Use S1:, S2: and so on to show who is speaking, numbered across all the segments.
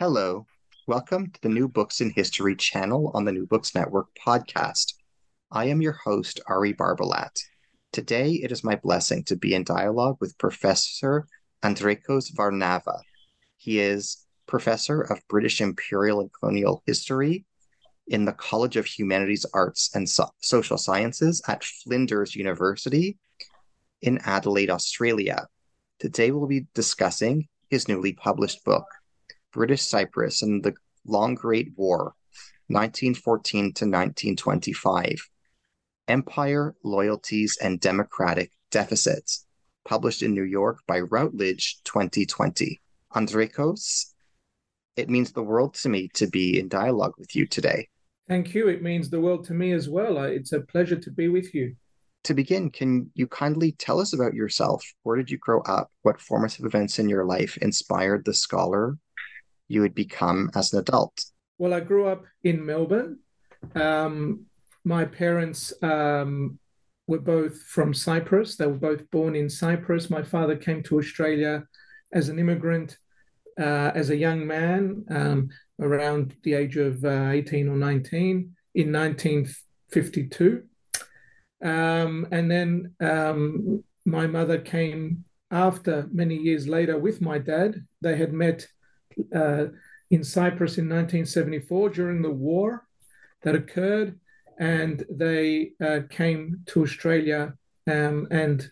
S1: Hello, welcome to the New Books in History channel on the New Books Network podcast. I am your host, Ari Barbalat. Today, it is my blessing to be in dialogue with Professor Andrekos Varnava. He is Professor of British Imperial and Colonial History in the College of Humanities, Arts and so- Social Sciences at Flinders University in Adelaide, Australia. Today, we'll be discussing his newly published book, British Cyprus and the Long Great War, 1914 to 1925. Empire, Loyalties, and Democratic Deficits, published in New York by Routledge 2020. Andrekos, it means the world to me to be in dialogue with you today.
S2: Thank you. It means the world to me as well. It's a pleasure to be with you.
S1: To begin, can you kindly tell us about yourself? Where did you grow up? What formative events in your life inspired the scholar you would become as an adult?
S2: Well, I grew up in Melbourne. Um, my parents um, were both from Cyprus. They were both born in Cyprus. My father came to Australia as an immigrant uh, as a young man, um, around the age of uh, 18 or 19 in 1952. Um, and then um, my mother came after many years later with my dad. They had met uh, in Cyprus in 1974 during the war that occurred, and they uh, came to Australia um, and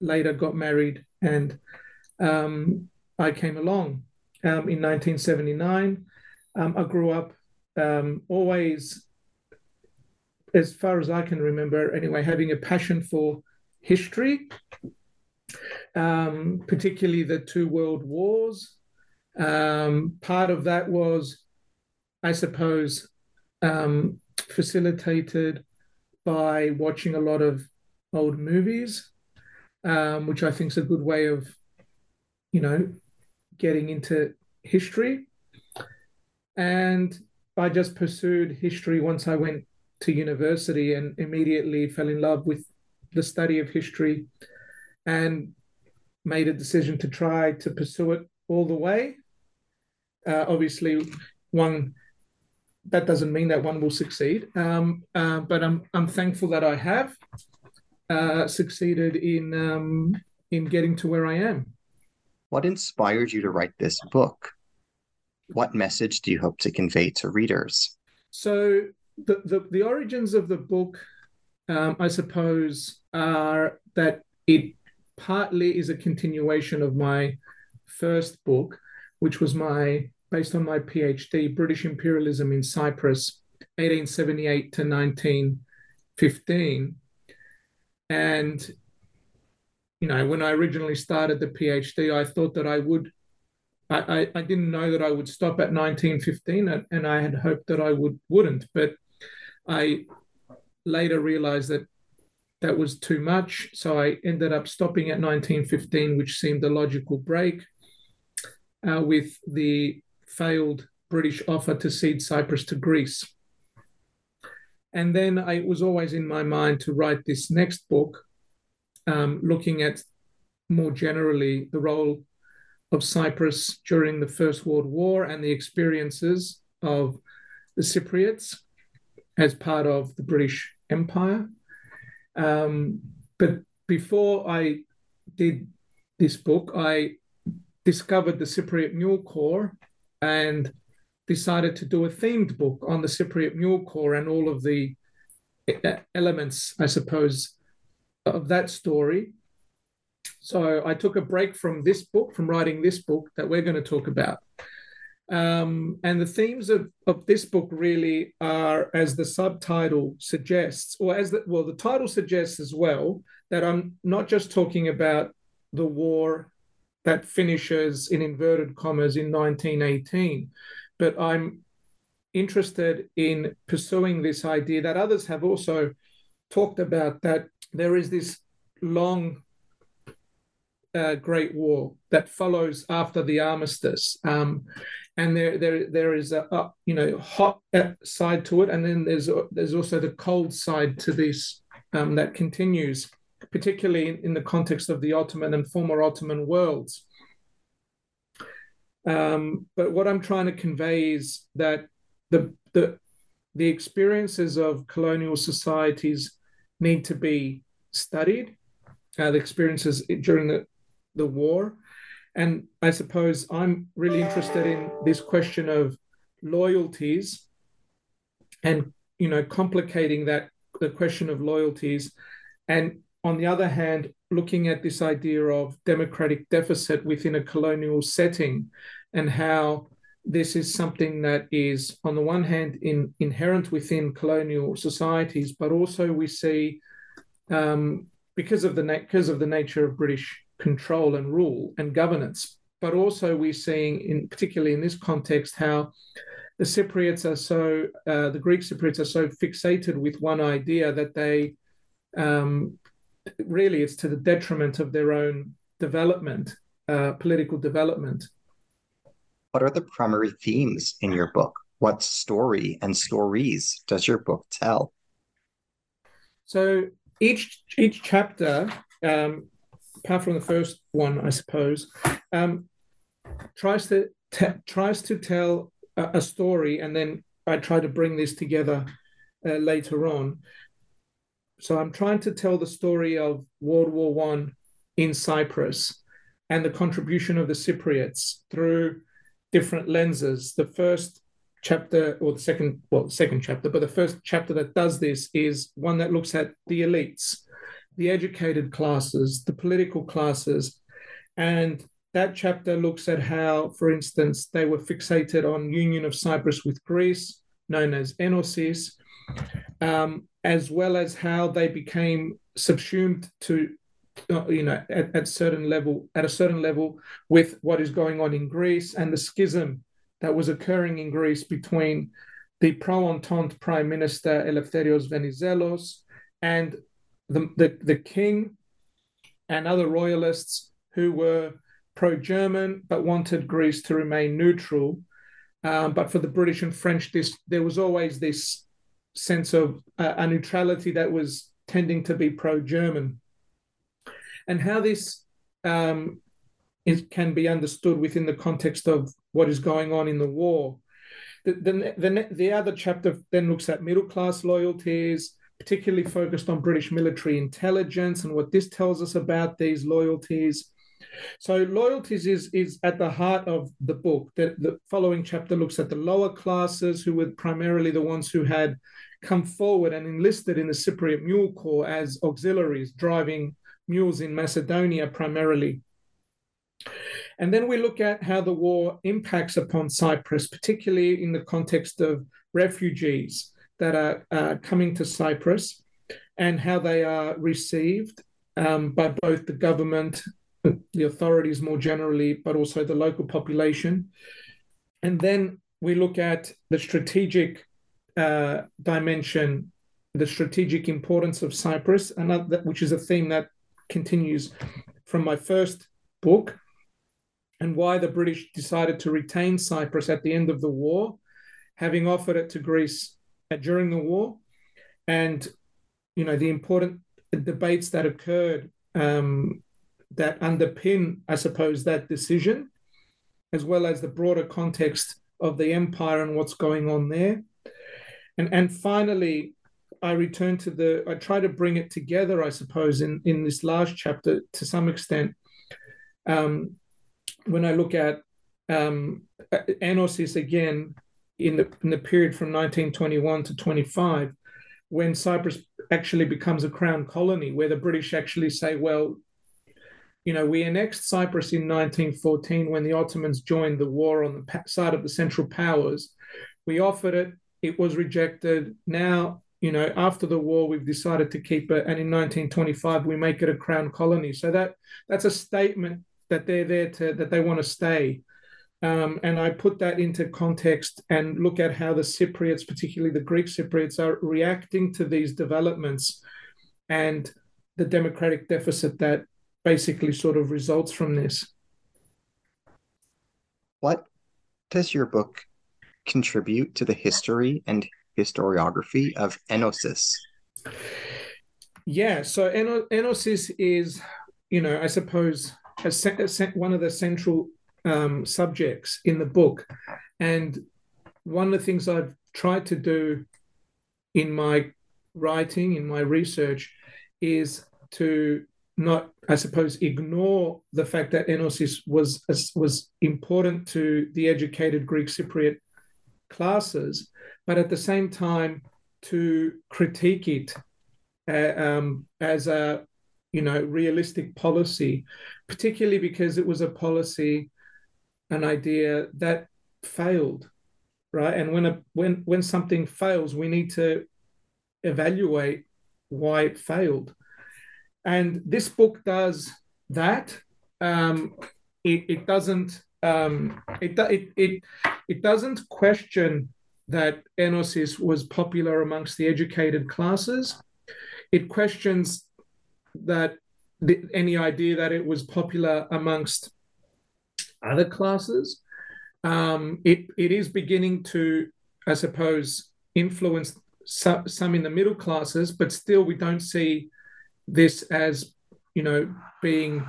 S2: later got married, and um, I came along um, in 1979. Um, I grew up um, always, as far as I can remember, anyway, having a passion for history, um, particularly the two world wars. Um, part of that was, I suppose, um, facilitated by watching a lot of old movies, um, which I think is a good way of, you know, getting into history. And I just pursued history once I went to university and immediately fell in love with the study of history and made a decision to try to pursue it all the way. Uh, obviously, one that doesn't mean that one will succeed, um, uh, but I'm I'm thankful that I have uh, succeeded in um, in getting to where I am.
S1: What inspired you to write this book? What message do you hope to convey to readers?
S2: So the the, the origins of the book, um, I suppose, are that it partly is a continuation of my first book, which was my based on my PhD, British Imperialism in Cyprus, 1878 to 1915. And you know, when I originally started the PhD, I thought that I would. I, I, I didn't know that I would stop at 1915, and, and I had hoped that I would wouldn't. But I later realized that that was too much. So I ended up stopping at 1915, which seemed a logical break uh, with the failed British offer to cede Cyprus to Greece. And then I, it was always in my mind to write this next book, um, looking at more generally the role of Cyprus during the First World War and the experiences of the Cypriots as part of the British Empire. Um, but before I did this book, I discovered the Cypriot Mule Corps and decided to do a themed book on the Cypriot Mule Corps and all of the elements, I suppose, of that story. So I took a break from this book, from writing this book that we're going to talk about. Um, and the themes of, of this book really are, as the subtitle suggests, or as the, well, the title suggests as well, that I'm not just talking about the war that finishes in inverted commas in 1918. But I'm interested in pursuing this idea that others have also talked about that there is this long uh, Great War that follows after the armistice, um, and there there there is a, you know hot uh, side to it, and then there's there's also the cold side to this um, that continues, particularly in, in, the context of the Ottoman and former Ottoman worlds. Um, but what I'm trying to convey is that the the the experiences of colonial societies need to be studied. Uh, the experiences during the the war. And I suppose I'm really interested in this question of loyalties and, you know, complicating that, the question of loyalties. And on the other hand, looking at this idea of democratic deficit within a colonial setting and how this is something that is, on the one hand, in, inherent within colonial societies, but also we see um, because of the na- because of the nature of British control and rule and governance. But also, we're seeing, in particularly in this context, how the Cypriots are so, uh, the Greek Cypriots are so fixated with one idea that they um, really it's to the detriment of their own development, uh, political development.
S1: What are the primary themes in your book? What story and stories does your book tell?
S2: So each each chapter um, apart from the first one, I suppose, um, tries to te- tries to tell a, a, story, and then I try to bring this together uh, later on. So I'm trying to tell the story of World War One in Cyprus and the contribution of the Cypriots through different lenses. The first chapter, or the second, well, the second chapter, but the first chapter that does this is one that looks at the elites the educated classes, the political classes. And that chapter looks at how, for instance, they were fixated on union of Cyprus with Greece, known as Enosis, um, as well as how they became subsumed to, uh, you know, at, at certain level, at a certain level, with what is going on in Greece and the schism that was occurring in Greece between the pro-Entente Prime Minister Eleftherios Venizelos and the, the, the king and other royalists who were pro German but wanted Greece to remain neutral. Um, but for the British and French, this there was always this sense of uh, a neutrality that was tending to be pro German. And how this um, is, can be understood within the context of what is going on in the war. The, the, the, the other chapter then looks at middle class loyalties, particularly focused on British military intelligence and what this tells us about these loyalties. So loyalties is is at the heart of the book. The, the following chapter looks at the lower classes, who were primarily the ones who had come forward and enlisted in the Cypriot Mule Corps as auxiliaries, driving mules in Macedonia primarily. And then we look at how the war impacts upon Cyprus, particularly in the context of refugees that are uh, coming to Cyprus and how they are received um, by both the government, the authorities more generally, but also the local population. And then we look at the strategic uh, dimension, the strategic importance of Cyprus, another, which is a theme that continues from my first book, and why the British decided to retain Cyprus at the end of the war, having offered it to Greece during the war, and you know the important debates that occurred um, that underpin, I suppose, that decision, as well as the broader context of the empire and what's going on there. And and finally, I return to the. I try to bring it together, I suppose, in in this last chapter to some extent. Um, when I look at um, Enosis again, in the, in the period from 1921 to 25, when Cyprus actually becomes a crown colony, where the British actually say, well, you know, we annexed Cyprus in 1914 when the Ottomans joined the war on the side of the Central Powers. We offered it, it was rejected. Now, you know, after the war, we've decided to keep it, and in 1925 we make it a crown colony. So that that's a statement that they're there to that they want to stay. Um, and I put that into context and look at how the Cypriots, particularly the Greek Cypriots, are reacting to these developments and the democratic deficit that basically sort of results from this.
S1: What does your book contribute to the history and historiography of Enosis?
S2: Yeah, so Enosis is, you know, I suppose a, a, one of the central um, subjects in the book. And one of the things I've tried to do in my writing, in my research, is to not, I suppose, ignore the fact that Enosis was was important to the educated Greek Cypriot classes, but at the same time to critique it uh, um, as a you know realistic policy, particularly because it was a policy an idea that failed, right? And when a when when something fails, we need to evaluate why it failed. And this book does that. Um, it, it doesn't um, it, it it it doesn't question that Enosis was popular amongst the educated classes. It questions that the, any idea that it was popular amongst other classes. Um, it it is beginning to, I suppose, influence some, some in the middle classes, but still we don't see this as you know being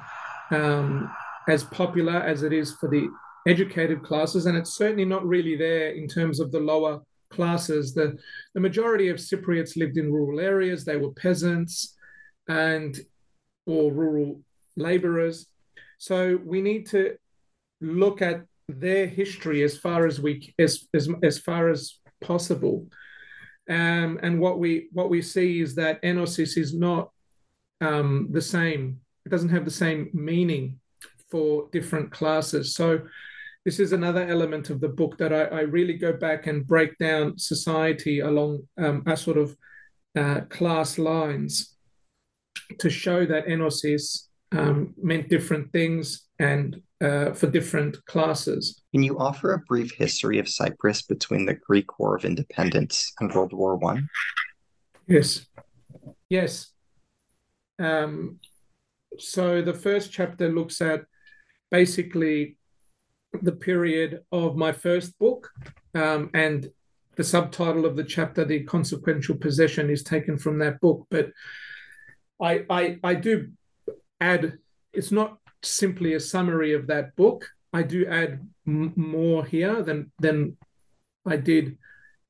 S2: um, as popular as it is for the educated classes, and it's certainly not really there in terms of the lower classes. The the majority of Cypriots lived in rural areas; they were peasants and or rural laborers. So we need to look at their history as far as we as as, as far as possible. Um, and what we what we see is that enosis is not um, the same. It doesn't have the same meaning for different classes. So this is another element of the book that I, I really go back and break down society along um, a sort of uh, class lines to show that enosis um, meant different things and uh, for different classes.
S1: Can you offer a brief history of Cyprus between the Greek War of Independence and World War One?
S2: Yes, yes. Um, so the first chapter looks at basically the period of my first book, um, and the subtitle of the chapter, "The Consequential Possession," is taken from that book. But I, I, I do add. It's not simply a summary of that book. I do add m- more here than than I did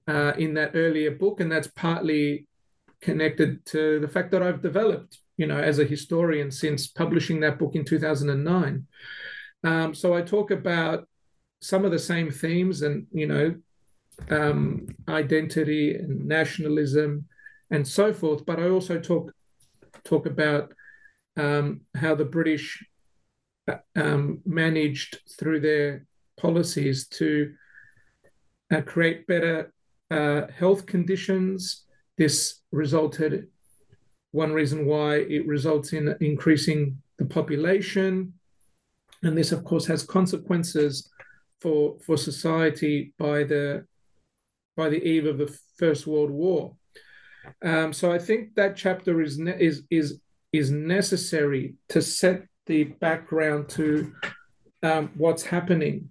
S2: uh, in that earlier book, and that's partly connected to the fact that I've developed, you know, as a historian since publishing that book in 2009. Um, so I talk about some of the same themes, and you know, um, identity and nationalism and so forth. But I also talk talk about um, how the British um, managed through their policies to uh, create better uh, health conditions. This resulted, one reason why it results in increasing the population. And this, of course, has consequences for, for society by the, by the eve of the First World War. Um, so I think that chapter is, ne- is, is, is necessary to set the background to um, what's happening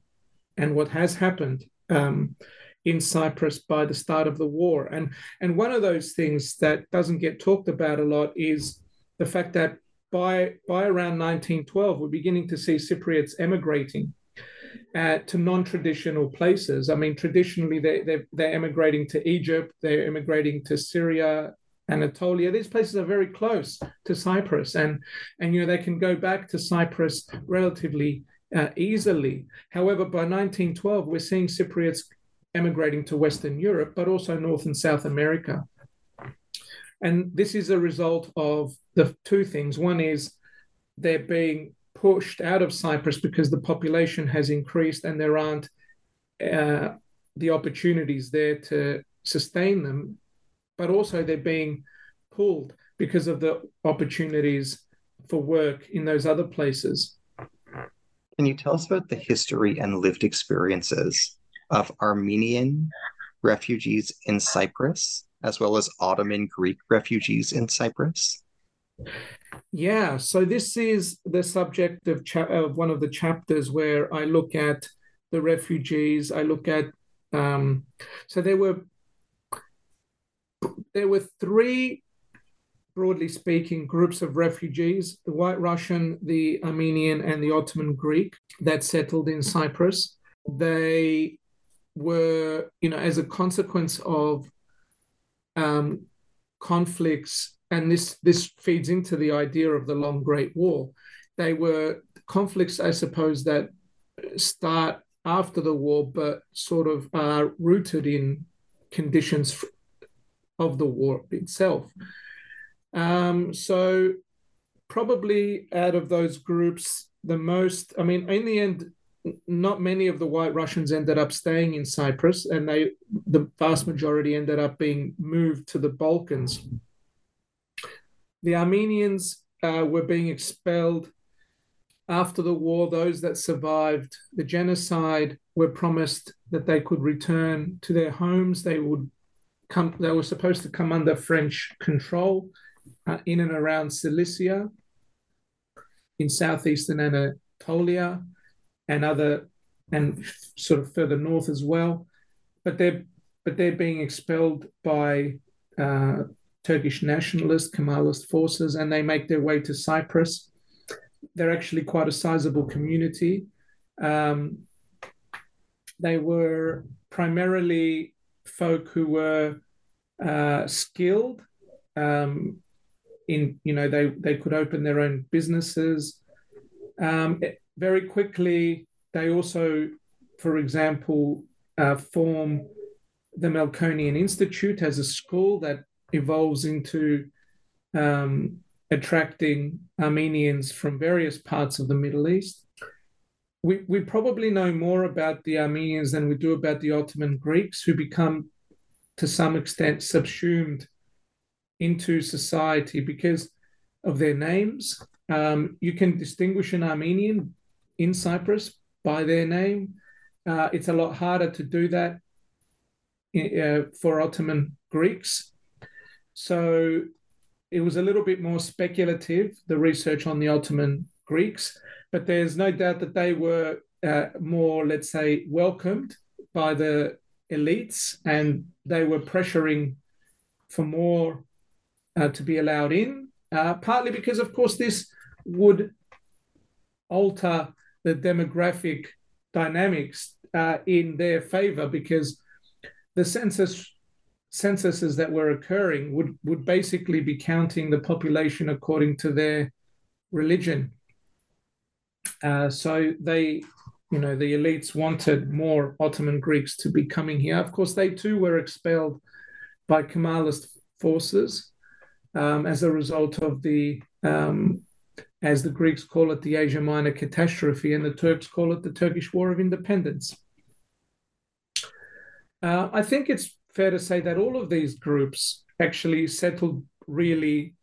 S2: and what has happened um, in Cyprus by the start of the war. And, and one of those things that doesn't get talked about a lot is the fact that by, by around 1912, we're beginning to see Cypriots emigrating. Uh, to non-traditional places. I mean, traditionally they, they they're emigrating to Egypt, they're emigrating to Syria, Anatolia. These places are very close to Cyprus, and and you know they can go back to Cyprus relatively uh, easily. However, by 1912, we're seeing Cypriots emigrating to Western Europe, but also North and South America. And this is a result of the two things. One is they're being pushed out of Cyprus because the population has increased and there aren't uh, the opportunities there to sustain them but also they're being pulled because of the opportunities for work in those other places.
S1: Can you tell us about the history and lived experiences of Armenian refugees in Cyprus, as well as Ottoman Greek refugees in Cyprus?
S2: Yeah, so this is the subject of, cha- of one of the chapters where I look at the refugees. I look at um, so there were there were three, broadly speaking, groups of refugees: the White Russian, the Armenian, and the Ottoman Greek that settled in Cyprus. They were, you know, as a consequence of um, conflicts and this this feeds into the idea of the long great war they were conflicts i suppose that start after the war but sort of are rooted in conditions of the war itself. Um, so probably out of those groups the most i mean in the end not many of the white russians ended up staying in cyprus and they the vast majority ended up being moved to the balkans the Armenians uh, were being expelled after the war. Those that survived the genocide were promised that they could return to their homes. They would come. They were supposed to come under French control uh, in and around Cilicia, in southeastern Anatolia, and other and sort of further north as well. But they're but they're being expelled by uh, Turkish nationalist, Kemalist forces, and they make their way to Cyprus. They're actually quite a sizable community. Um, they were primarily folk who were uh, skilled um, in, you know, they, they could open their own businesses. Um, very quickly, they also, for example, uh, form the Melkonian Institute as a school that evolves into um, attracting Armenians from various parts of the Middle East. We, we probably know more about the Armenians than we do about the Ottoman Greeks, who become, to some extent, subsumed into society because of their names. Um, you can distinguish an Armenian in Cyprus by their name. Uh, it's a lot harder to do that uh, for Ottoman Greeks. So it was a little bit more speculative, the research on the Ottoman Greeks, but there's no doubt that they were uh, more, let's say, welcomed by the elites and they were pressuring for more uh, to be allowed in, uh, partly because, of course, this would alter the demographic dynamics uh, in their favor because the census censuses that were occurring would, would basically be counting the population according to their religion. Uh, so they, you know, the elites wanted more Ottoman Greeks to be coming here. Of course, they too were expelled by Kemalist forces um, as a result of the, um, as the Greeks call it, the Asia Minor catastrophe, and the Turks call it the Turkish War of Independence. Uh, I think it's fair to say that all of these groups actually settled really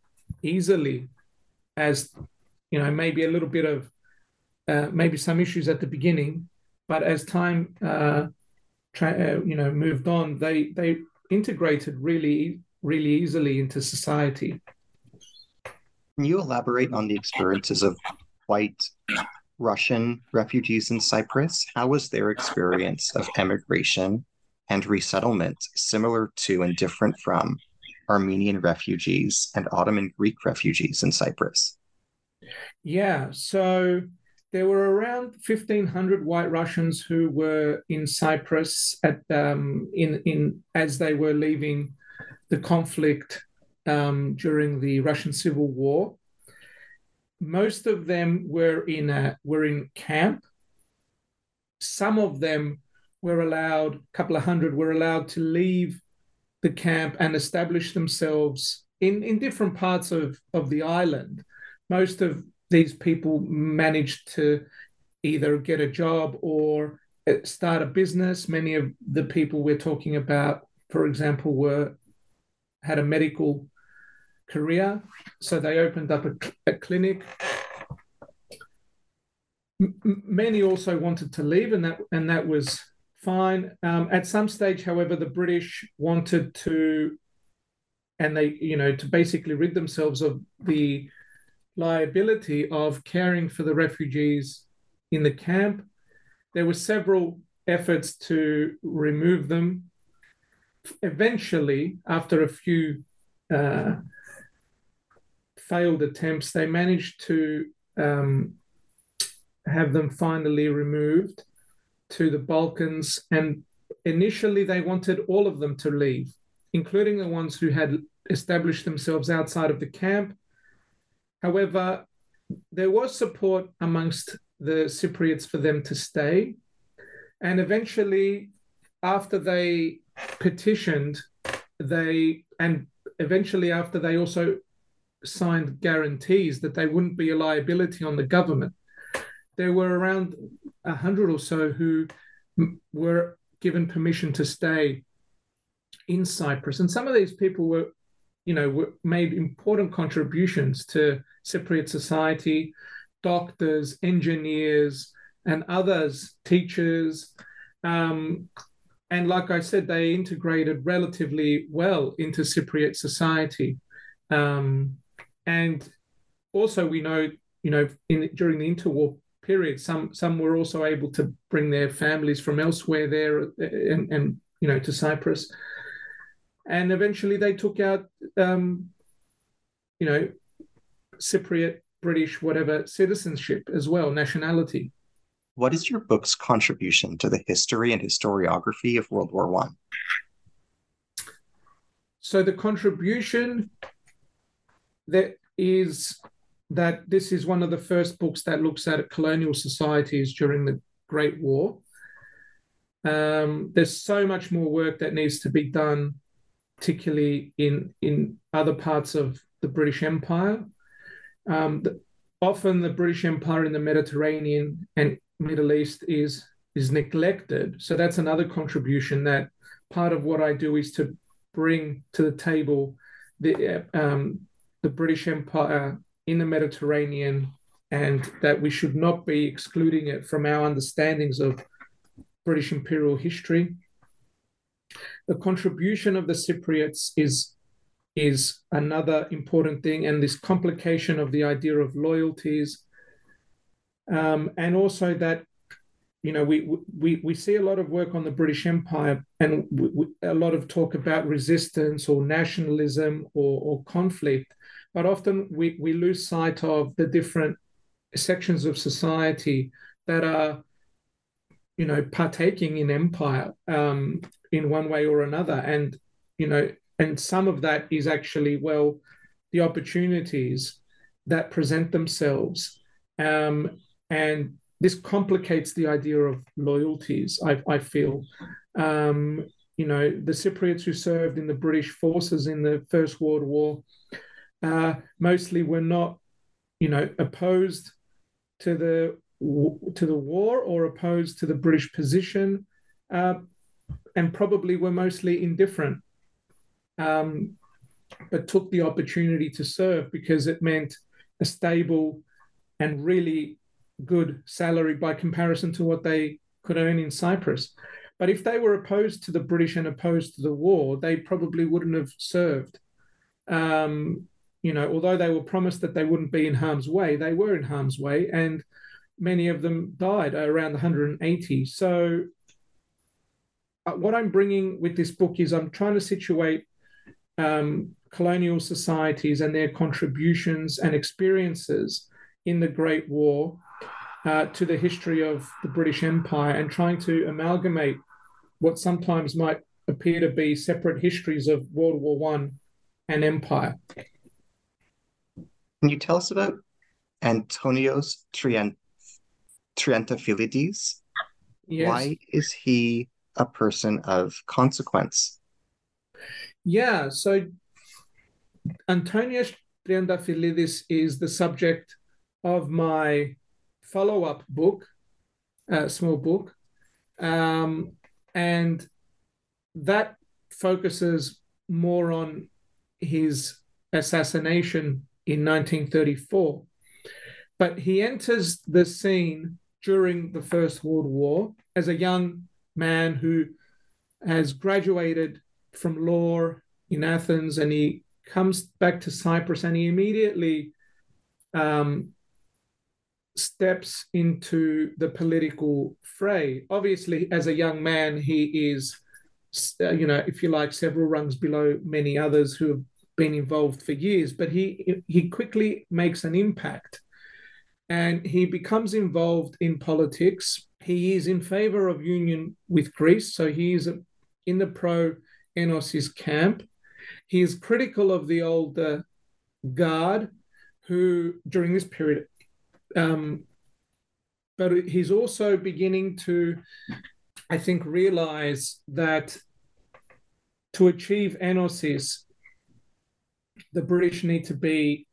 S2: easily as you know maybe a little bit of uh, maybe some issues at the beginning but as time uh, tra- uh, you know moved on they they integrated really really easily into society
S1: can you elaborate on the experiences of white russian refugees in cyprus how was their experience of emigration and resettlement similar to and different from Armenian refugees and Ottoman Greek refugees in Cyprus?
S2: Yeah, so there were around 1,500 White Russians who were in Cyprus at um, in in as they were leaving the conflict um, during the Russian Civil War. Most of them were in a, were in camp. Some of them were allowed, a couple of hundred were allowed to leave the camp and establish themselves in, in different parts of, of the island. Most of these people managed to either get a job or uh, start a business. Many of the people we're talking about, for example, were had a medical career, so they opened up a, a clinic. many also wanted to leave, and that and that was fine. Um, at some stage, however, the British wanted to, and they, you know, to basically rid themselves of the liability of caring for the refugees in the camp. There were several efforts to remove them. Eventually, after a few uh, failed attempts, they managed to um, have them finally removed to the Balkans. And initially, they wanted all of them to leave, including the ones who had established themselves outside of the camp. However, there was support amongst the Cypriots for them to stay. And eventually, after they petitioned, they and eventually after they also signed guarantees that they wouldn't be a liability on the government. There were around a hundred or so who were given permission to stay in Cyprus, and some of these people were, you know, were made important contributions to Cypriot society, doctors, engineers, and others, teachers. Um, and like I said, they integrated relatively well into Cypriot society. Um, and also, we know, you know, in during the interwar period, some some were also able to bring their families from elsewhere there, and, and you know, to Cyprus. And eventually, they took out, um, you know, Cypriot, British, whatever citizenship as well, nationality.
S1: What is your book's contribution to the history and historiography of World War One?
S2: So the contribution that is that this is one of the first books that looks at colonial societies during the Great War. Um, there's so much more work that needs to be done, particularly in in other parts of the British Empire. Um, the, often, the British Empire in the Mediterranean and Middle East is is neglected. So that's another contribution that part of what I do is to bring to the table the um, the British Empire in the Mediterranean, and that we should not be excluding it from our understandings of British imperial history. The contribution of the Cypriots is is another important thing, and this complication of the idea of loyalties, um, and also that you know we we we see a lot of work on the British Empire and we, we, a lot of talk about resistance or nationalism or, or conflict, but often we, we lose sight of the different sections of society that are you know partaking in empire um, in one way or another. And you know and some of that is actually well the opportunities that present themselves um, and this complicates the idea of loyalties i, I feel. Um, you know the cypriots who served in the british forces in the first world war uh, mostly were not, you know, opposed to the to the war or opposed to the British position, uh, and probably were mostly indifferent, um, but took the opportunity to serve because it meant a stable and really good salary by comparison to what they could earn in Cyprus. But if they were opposed to the British and opposed to the war, they probably wouldn't have served. Um, you know, although they were promised that they wouldn't be in harm's way, they were in harm's way, and many of them died around 180. So, uh, what I'm bringing with this book is I'm trying to situate um, colonial societies and their contributions and experiences in the Great War uh, to the history of the British Empire and trying to amalgamate what sometimes might appear to be separate histories of World War One and empire.
S1: Can you tell us about Antonios Trient- Triantafilides? Yes. Why is he a person of consequence?
S2: Yeah, so Antonios Triantafilides is the subject of my follow-up book, uh, small book, um, and that focuses more on his assassination in 1934. But he enters the scene during the First World War as a young man who has graduated from law in Athens and he comes back to Cyprus and he immediately um, steps into the political fray. Obviously, as a young man, he is, you know, if you like, several rungs below many others who have been involved for years, but he he quickly makes an impact and he becomes involved in politics. He is in favor of union with Greece, so he is in the pro Enosis camp. He is critical of the old guard, who during this period, um, but he's also beginning to, I think, realize that to achieve Enosis, the British need to be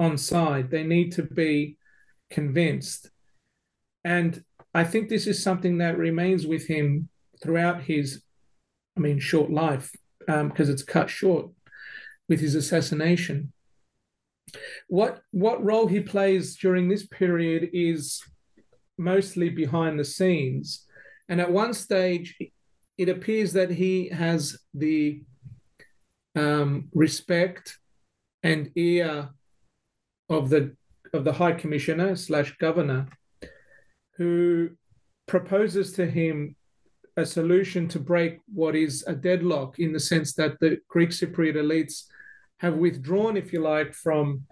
S2: on side. They need to be convinced. And I think this is something that remains with him throughout his, I mean, short life, because um, it's cut short with his assassination. What what role he plays during this period is mostly behind the scenes, and at one stage, it appears that he has the um, respect and ear of the of the High Commissioner slash Governor, who proposes to him a solution to break what is a deadlock in the sense that the Greek Cypriot elites have withdrawn, if you like, from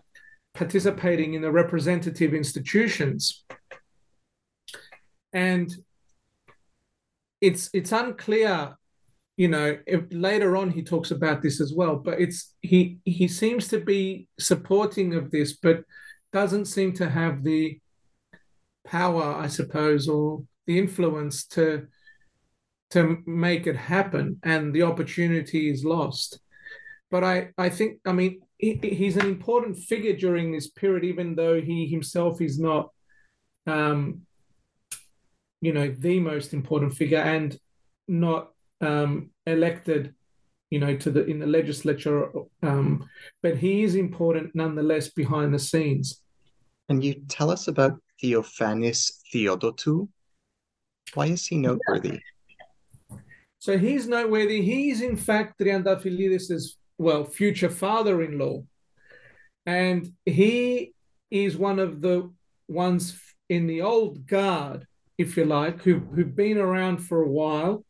S2: participating in the representative institutions. And it's it's unclear you know if, later on he talks about this as well but it's he he seems to be supporting of this but doesn't seem to have the power i suppose or the influence to to make it happen and the opportunity is lost. But i i think i mean he, he's an important figure during this period even though he himself is not um you know the most important figure and not um, elected, you know, to the in the legislature, um, but he is important nonetheless behind the scenes.
S1: Can you tell us about Theophanes Theodotou? Why is he noteworthy?
S2: So he's noteworthy. He's in fact Triantafylidis' well future father-in-law, and he is one of the ones in the old guard, if you like, who who've been around for a while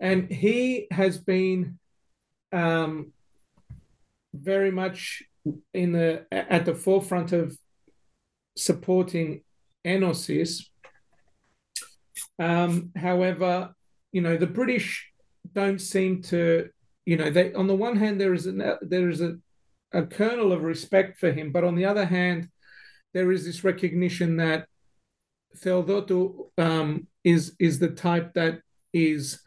S2: and he has been um, very much in the at the forefront of supporting Enosis. Um, however, you know the British don't seem to, you know, they on the one hand there is a there is a, a kernel of respect for him, but on the other hand, there is this recognition that Theodotou um, is is the type that is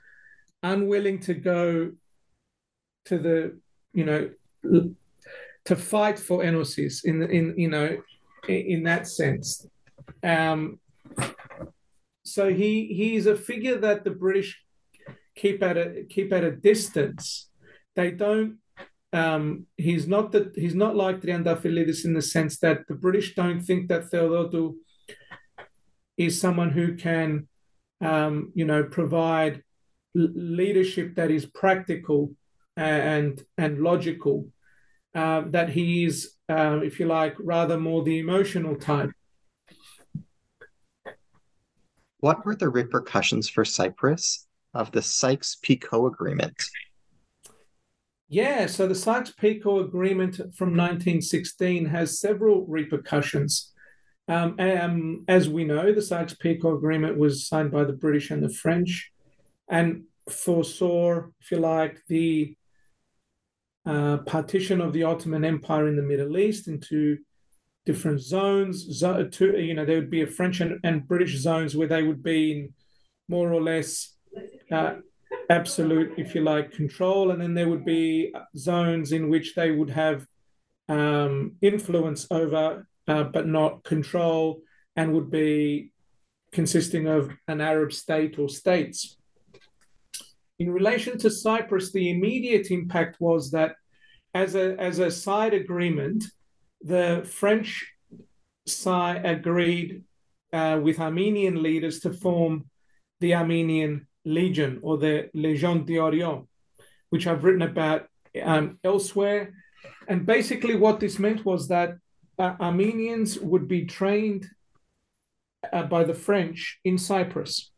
S2: unwilling to go to the you know to fight for enosis in in you know in, that sense. Um so he he's a figure that the british keep at a keep at a distance. They don't um, he's not that he's not like Triantafylidis in the sense that the British don't think that Theodotou is someone who can, um, you know, provide leadership that is practical and and logical. Uh, that he is, uh, if you like, rather more the emotional type.
S1: What were the repercussions for Cyprus of the Sykes-Picot Agreement?
S2: Yeah, so the Sykes-Picot Agreement from 1916 has several repercussions. Um, um, as we know, the Sykes-Picot Agreement was signed by the British and the French and foresaw, if you like, the uh, partition of the Ottoman Empire in the Middle East into different zones. Zo- to, you know, there would be a French and, and, British zones where they would be in more or less uh, absolute, if you like, control, and then there would be zones in which they would have um, influence over, uh, but not control, and would be consisting of an Arab state or states. In relation to Cyprus, the immediate impact was that as a, as a side agreement, the French side agreed uh, with Armenian leaders to form the Armenian Legion or the Legion d'Orient, which I've written about um, elsewhere. And basically, what this meant was that uh, Armenians would be trained uh, by the French in Cyprus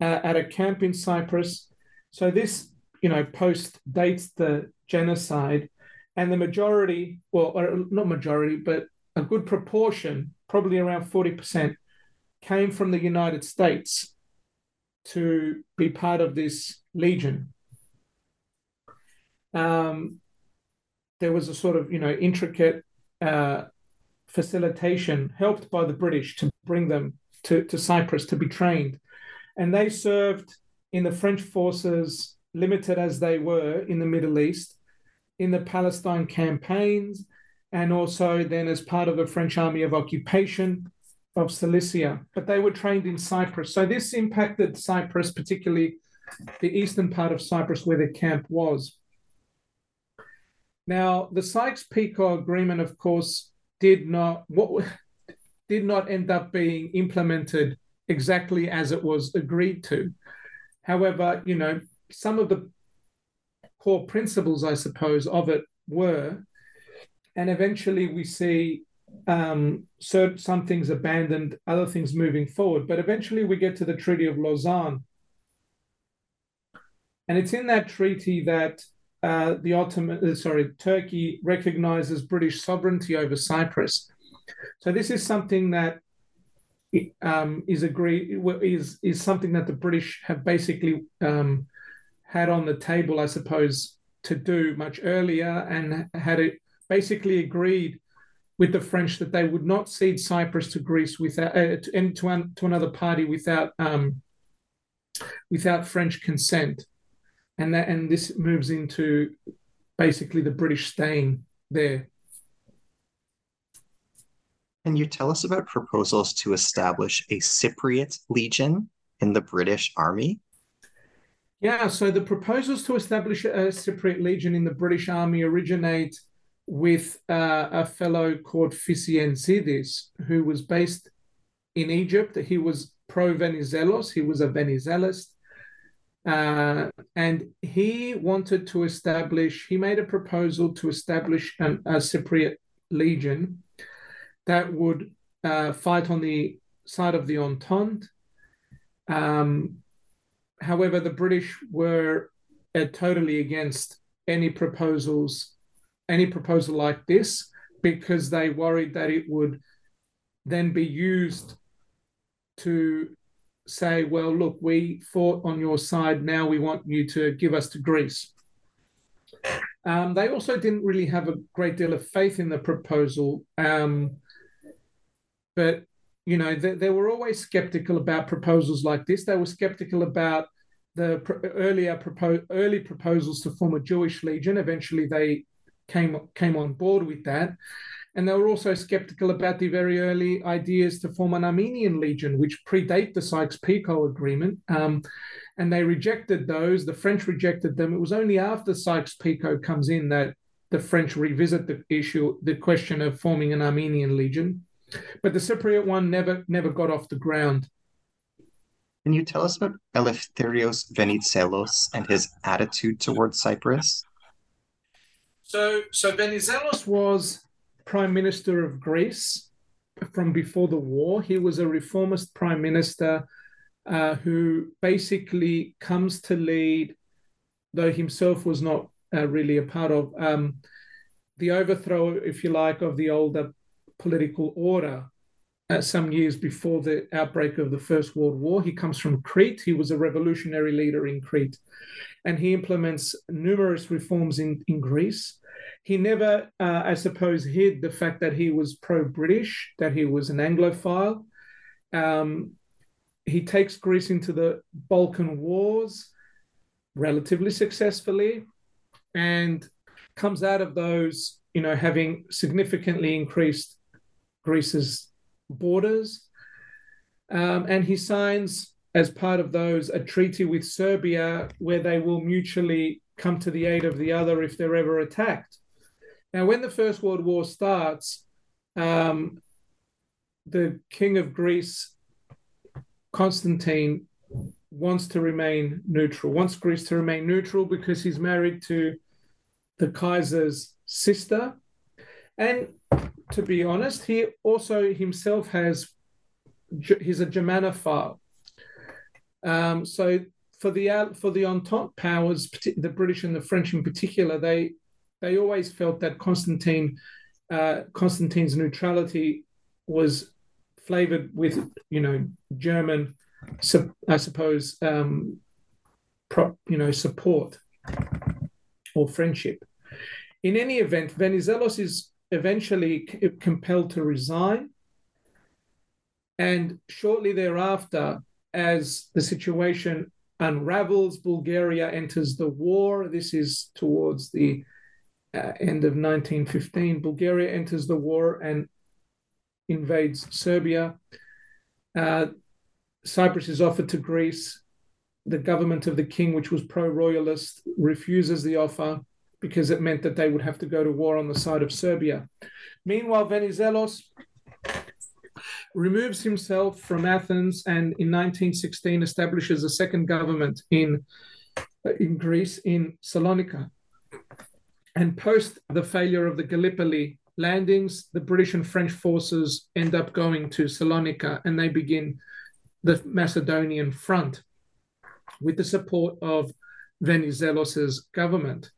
S2: uh, at a camp in Cyprus. So this, you know, post dates the genocide, and the majority, well, not majority, but a good proportion, probably around forty percent, came from the United States to be part of this legion. Um, there was a sort of, you know, intricate uh, facilitation helped by the British to bring them to, to Cyprus to be trained. And they served in the French forces, limited as they were in the Middle East, in the Palestine campaigns, and also then as part of the French army of occupation of Cilicia. But they were trained in Cyprus. So this impacted Cyprus, particularly the eastern part of Cyprus where the camp was. Now, the Sykes-Picot Agreement, of course, did not what did not end up being implemented exactly as it was agreed to. However, you know, some of the core principles, I suppose, of it were, and eventually we see um, some things abandoned, other things moving forward. But eventually we get to the Treaty of Lausanne. And it's in that treaty that uh, the Ottoman, uh, sorry, Turkey recognizes British sovereignty over Cyprus. So this is something that um, is is is something that the British have basically um, had on the table, I suppose, to do much earlier, and had it basically agreed with the French that they would not cede Cyprus to Greece without uh, to, to, an, to another party without um, without French consent and that and this moves into basically the British staying there.
S1: Can you tell us about proposals to establish a Cypriot Legion in the British Army?
S2: Yeah, so the proposals to establish a Cypriot Legion in the British Army originate with uh, a fellow called Physienzidis, who was based in Egypt. He was pro Venizelos, he was a Venizelist. Uh, and he wanted to establish, he made a proposal to establish an, a Cypriot legion that would uh, fight on the side of the Entente. Um, however, the British were uh, totally against any proposals, any proposal like this, because they worried that it would then be used to say, well, look, we fought on your side. Now we want you to give us to Greece. Um, they also didn't really have a great deal of faith in the proposal. Um, but, you know, they, they, were always skeptical about proposals like this. They were skeptical about the earlier propo- early proposals to form a Jewish legion. Eventually, they came came on board with that. And they were also skeptical about the very early ideas to form an Armenian legion, which predate the Sykes-Picot Agreement. Um, and they rejected those. The French rejected them. It was only after Sykes-Picot comes in that the French revisit the issue, the question of forming an Armenian legion. But the Cypriot one never never got off the ground.
S1: Can you tell us about Eleftherios Venizelos and his attitude towards Cyprus?
S2: So, so Venizelos was prime minister of Greece from before the war. He was a reformist prime minister uh, who basically comes to lead, though himself was not uh, really a part of um, the overthrow, if you like, of the older political order. Uh, some years before the outbreak of the First World War. He comes from Crete. He was a revolutionary leader in Crete. And he implements numerous reforms in, in Greece. He never, uh, I suppose, hid the fact that he was pro British, that he was an Anglophile. Um, he takes Greece into the Balkan Wars relatively successfully and comes out of those, you know, having significantly increased Greece's borders. Um, and he signs, as part of those, a treaty with Serbia where they will mutually come to the aid of the other if they're ever attacked. Now, when the First World War starts, um, the king of Greece, Constantine, wants to remain neutral, wants Greece to remain neutral because he's married to the Kaiser's sister. And to be honest, he also himself has, he's a Germanophile. Um, so for the for the Entente powers, the British and the French in particular, they they always felt that Constantine uh, Constantine's neutrality was flavored with you know German, I suppose, um, you know support or friendship. In any event, Venizelos is eventually c- compelled to resign, and shortly thereafter, as the situation unravels, Bulgaria enters the war. This is towards the uh, end of 1915. Bulgaria enters the war and invades Serbia. Uh, Cyprus is offered to Greece. The government of the king, which was pro royalist, refuses the offer because it meant that they would have to go to war on the side of Serbia. Meanwhile, Venizelos removes himself from Athens and in 1916 establishes a second government in, uh, in Greece, in Salonika. And post the failure of the Gallipoli landings, the British and French forces end up going to Salonika and they begin the Macedonian front with the support of Venizelos's government.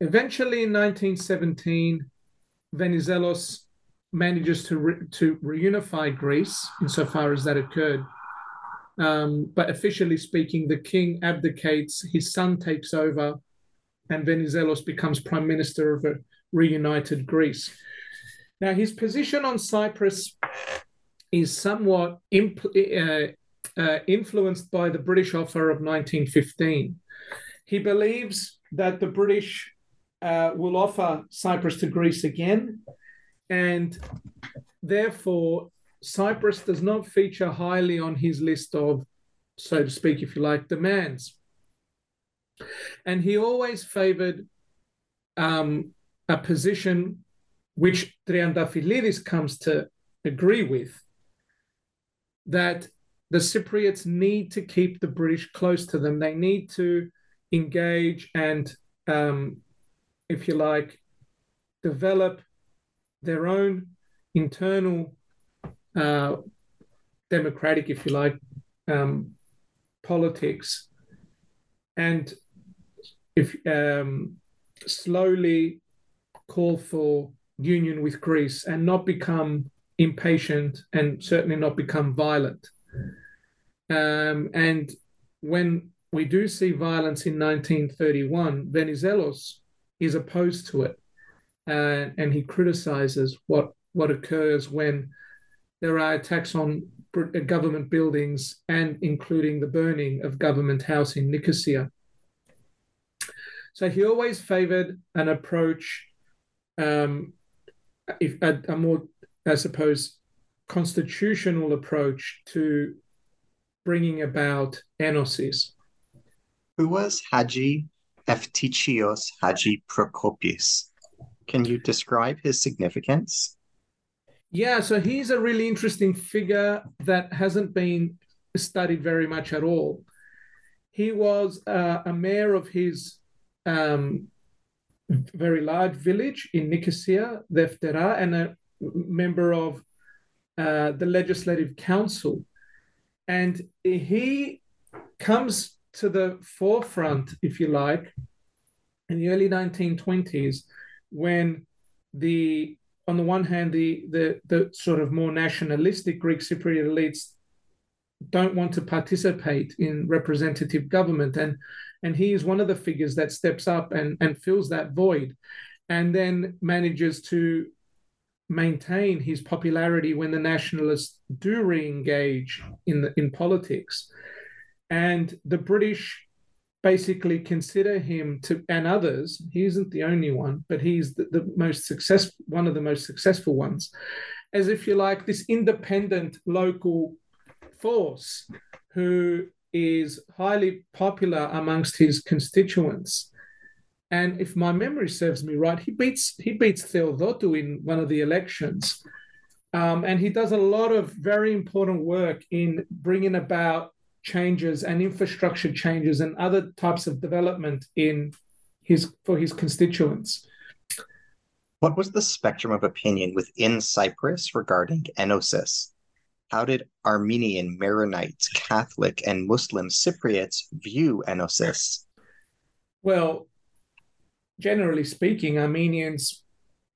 S2: Eventually, in 1917, Venizelos manages to re- to reunify Greece insofar as that occurred. Um, but officially speaking, the king abdicates, his son takes over, and Venizelos becomes prime minister of a reunited Greece. Now, his position on Cyprus is somewhat uh, uh, influenced by the British offer of 1915. He believes that the British uh, will offer Cyprus to Greece again, and therefore Cyprus does not feature highly on his list of, so to speak, if you like, demands. And he always favored um, a position which Triantafylidis comes to agree with that the Cypriots need to keep the British close to them. They need to engage and, um, if you like, develop their own internal uh, democratic, if you like, um, politics, and if um, slowly call for union with Greece and not become impatient and certainly not become violent. Um, and when we do see violence in 1931, Venizelos is opposed to it. Uh, and he criticizes what, what occurs when there are attacks on government buildings and including the burning of government house in Nicosia. So he always favored an approach um, if a, a more, I suppose, constitutional approach to bringing about enosis.
S1: Who was Haji Eftichios Haji Prokopius? Can you describe his significance?
S2: Yeah, so he's a really interesting figure that hasn't been studied very much at all. He was uh, a mayor of his um, very large village in Nicosia, Deftera, and a member of uh, the Legislative Council. And he comes to the forefront, if you like, in the early 1920s when the on the one hand the the the sort of more nationalistic Greek Cypriot elites don't want to participate in representative government. And and he is one of the figures that steps up and, and fills that void and then manages to maintain his popularity when the nationalists do re-engage in the, in politics and the british basically consider him to and others he isn't the only one but he's the, the most successful one of the most successful ones as if you like this independent local force who is highly popular amongst his constituents. And if my memory serves me right, he beats he beats Theodotou in one of the elections. Um, and he does a lot of very important work in bringing about changes and infrastructure changes and other types of development in his for his constituents.
S1: What was the spectrum of opinion within Cyprus regarding enosis? How did Armenian, Maronites, Catholic, and Muslim Cypriots view enosis?
S2: Well, generally speaking, Armenians,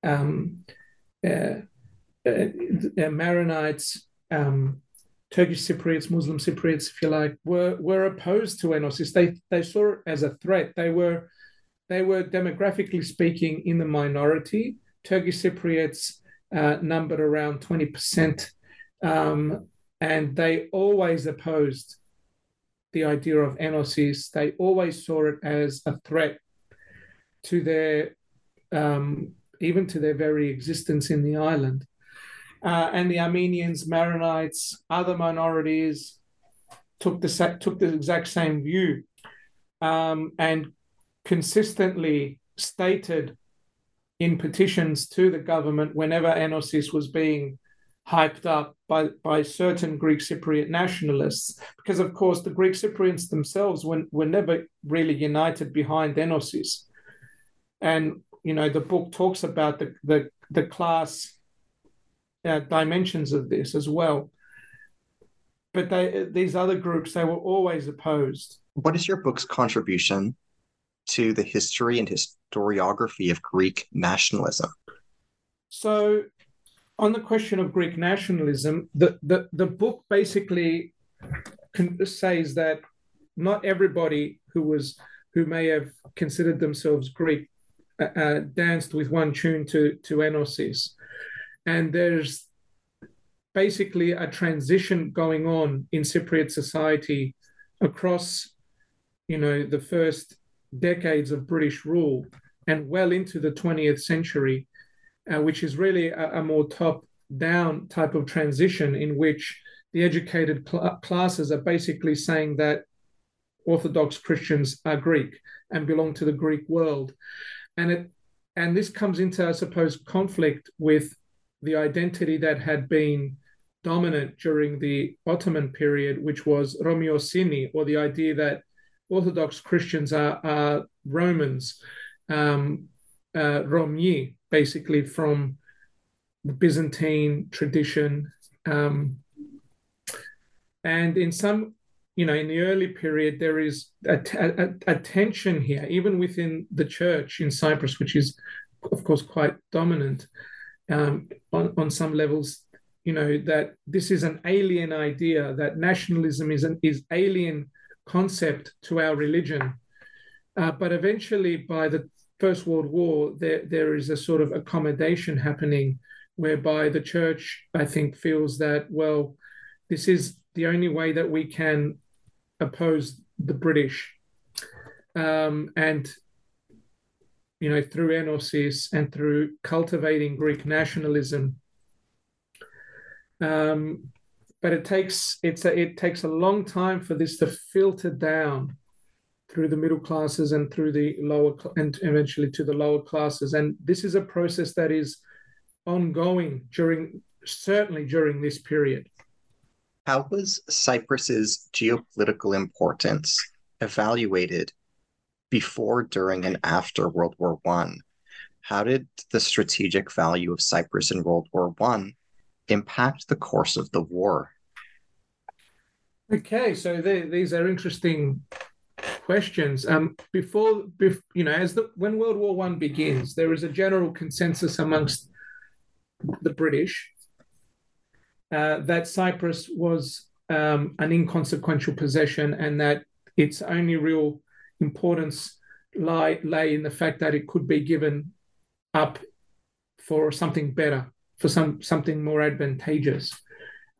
S2: um, uh, uh, Maronites, um, Turkish Cypriots, Muslim Cypriots, if you like, were were opposed to enosis. They they saw it as a threat. They were they were demographically speaking in the minority. Turkish Cypriots uh, numbered around twenty percent, um, and they always opposed the idea of enosis. They always saw it as a threat to their um, even to their very existence in the island uh, and the Armenians, Maronites, other minorities took the took the exact same view, um, and consistently stated in petitions to the government whenever Enosis was being hyped up by, by certain Greek Cypriot nationalists, because of course the Greek Cypriots themselves were, were never really united behind Enosis. And you know the book talks about the the, the class uh, dimensions of this as well. But they, these other groups, they were always opposed.
S1: What is your book's contribution to the history and historiography of Greek nationalism?
S2: So, on the question of Greek nationalism, the, the, the book basically says that not everybody who was who may have considered themselves Greek uh, uh, danced with one tune to to Enosis and there's basically a transition going on in Cypriot society across, you know, the first decades of British rule and well into the 20th century, uh, which is really a, a more top-down type of transition in which the educated cl- classes are basically saying that Orthodox Christians are Greek and belong to the Greek world, and it and this comes into, I suppose, conflict with the identity that had been dominant during the Ottoman period, which was Romiosini, or the idea that Orthodox Christians are, are Romans, um, uh, Romni, basically from the Byzantine tradition. Um, and in some, you know, in the early period, there is a tension here, even within the church in Cyprus, which is, of course, quite dominant um, on, on some levels, you know, that this is an alien idea, that nationalism is an is alien concept to our religion. Uh, but eventually, by the First World War, there, there is a sort of accommodation happening whereby the church, I think, feels that, well, this is the only way that we can oppose the British. Um, and you know, through enosis and through cultivating Greek nationalism. Um, but it takes it's a, it takes a long time for this to filter down through the middle classes and through the lower and eventually to the lower classes. And this is a process that is ongoing during certainly during this period.
S1: How was Cyprus's geopolitical importance evaluated before, during, and after World War One. How did the strategic value of Cyprus in World War One impact the course of the war?
S2: Okay, so they, these are interesting questions. Um, before, bef- you know, as the when World War One begins, there is a general consensus amongst the British uh, that Cyprus was um, an inconsequential possession and that its only real importance lie lay in the fact that it could be given up for something better, for some something more advantageous.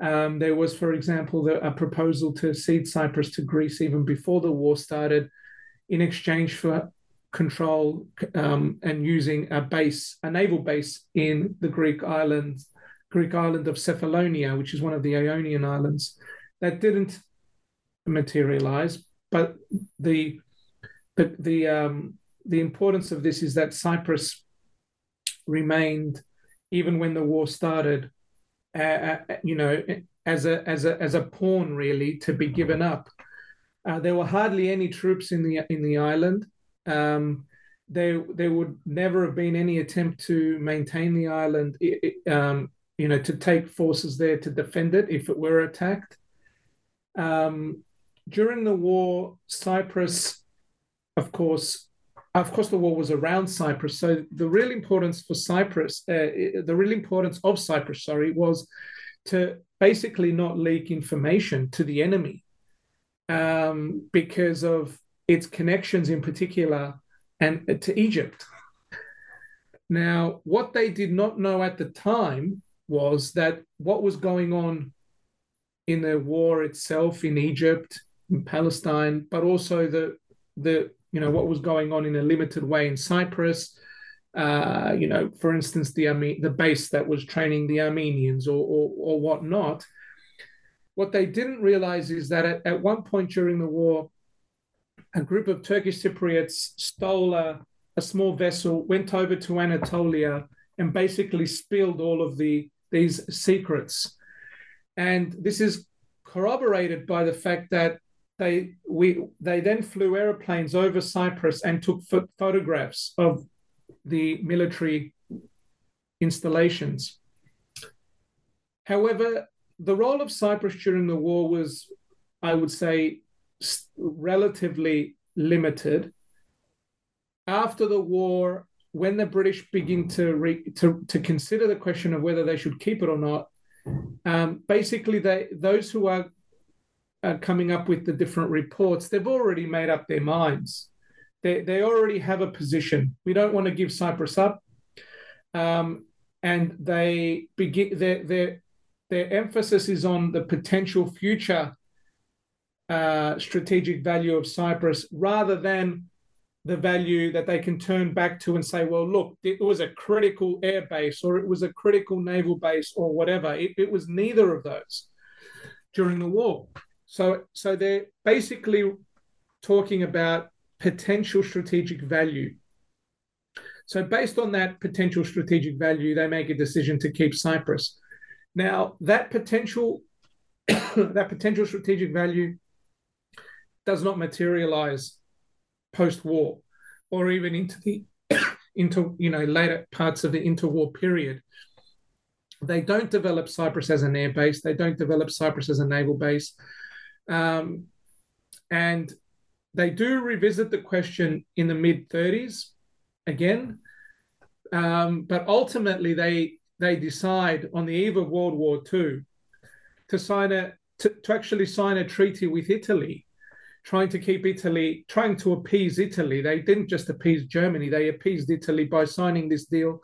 S2: Um, there was, for example, the, a proposal to cede Cyprus to Greece even before the war started, in exchange for control um, and using a base, a naval base in the Greek island, Greek island of Cephalonia, which is one of the Ionian islands. That didn't materialize, but the but the um, the importance of this is that Cyprus remained, even when the war started, uh, you know, as a as a as a pawn really to be given up. Uh, there were hardly any troops in the in the island. Um, there there would never have been any attempt to maintain the island. Um, you know, to take forces there to defend it if it were attacked. Um, during the war, Cyprus, of course, of course, the war was around Cyprus. So the real importance for Cyprus, uh, the real importance of Cyprus, sorry, was to basically not leak information to the enemy um, because of its connections, in particular, and uh, to Egypt. Now, what they did not know at the time was that what was going on in the war itself in Egypt, in Palestine, but also the the you know what was going on in a limited way in Cyprus. Uh, you know, for instance, the Arme- the base that was training the Armenians or or, or whatnot. What they didn't realize is that at, at one point during the war, a group of Turkish Cypriots stole a, a small vessel, went over to Anatolia, and basically spilled all of the these secrets. And this is corroborated by the fact that they we they then flew airplanes over Cyprus and took ph- photographs of the military installations. However, the role of Cyprus during the war was, I would say, relatively limited. After the war, when the British begin to, re, to to consider the question of whether they should keep it or not, um, basically they those who are, are coming up with the different reports, they've already made up their minds. They they already have a position. We don't want to give Cyprus up, um, and they begin their their their emphasis is on the potential future uh, strategic value of Cyprus rather than the value that they can turn back to and say, well, look, it was a critical air base or it was a critical naval base or whatever. It, it was neither of those during the war. So, so they're basically talking about potential strategic value. So, based on that potential strategic value, they make a decision to keep Cyprus. Now, that potential that potential strategic value does not materialize post-war or even into the into you know later parts of the interwar period they don't develop cyprus as an air base they don't develop cyprus as a naval base um, and they do revisit the question in the mid 30s again um, but ultimately they they decide on the eve of world war ii to sign a to, to actually sign a treaty with italy trying to keep Italy, trying to appease Italy. They didn't just appease Germany, they appeased Italy by signing this deal.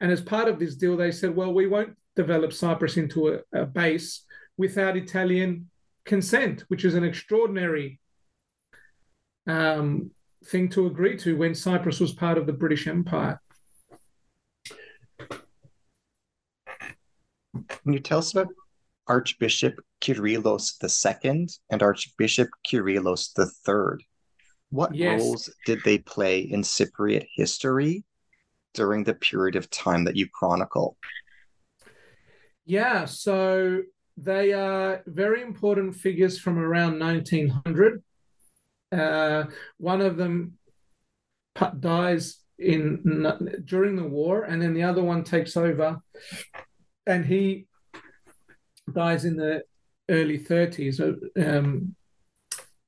S2: And as part of this deal, they said, well, we won't develop Cyprus into a, a base without Italian consent, which is an extraordinary um, thing to agree to when Cyprus was part of the British Empire.
S1: Can you tell us about Archbishop Kyrillos II and Archbishop Kyrillos III. What yes. roles did they play in Cypriot history during the period of time that you chronicle?
S2: Yeah, so they are very important figures from around 1900. Uh, one of them dies in during the war, and then the other one takes over, and he dies in the early 30s. Um,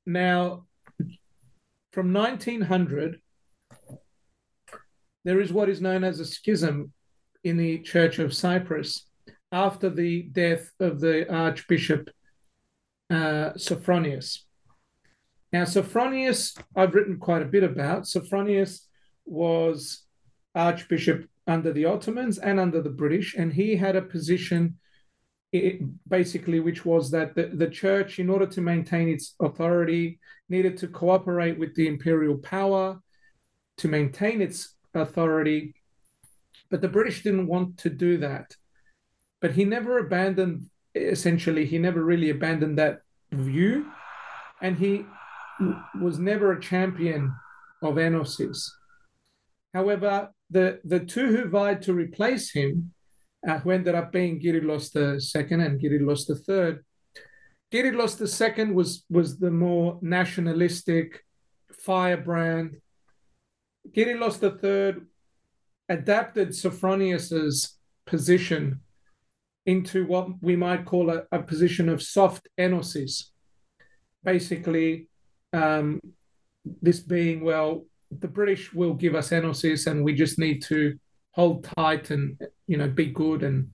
S2: now, from 1900, there is what is known as a schism in the Church of Cyprus after the death of the Archbishop uh, Sophronius. Now, Sophronius, I've written quite a bit about. Sophronius was Archbishop under the Ottomans and under the British, and he had a position it, basically, which was that the, the church, in order to maintain its authority, needed to cooperate with the imperial power to maintain its authority. But the British didn't want to do that. But he never abandoned, essentially, he never really abandoned that view. And he was never a champion of Enosis. However, the, the two who vied to replace him uh, who ended up being Kyrillos II and Kyrillos III. Kyrillos II was, was the more nationalistic firebrand. Kyrillos III adapted Sophronius's position into what we might call a, a position of soft enosis. Basically, um, this being, well, the British will give us enosis and we just need to hold tight and, you know, be good. And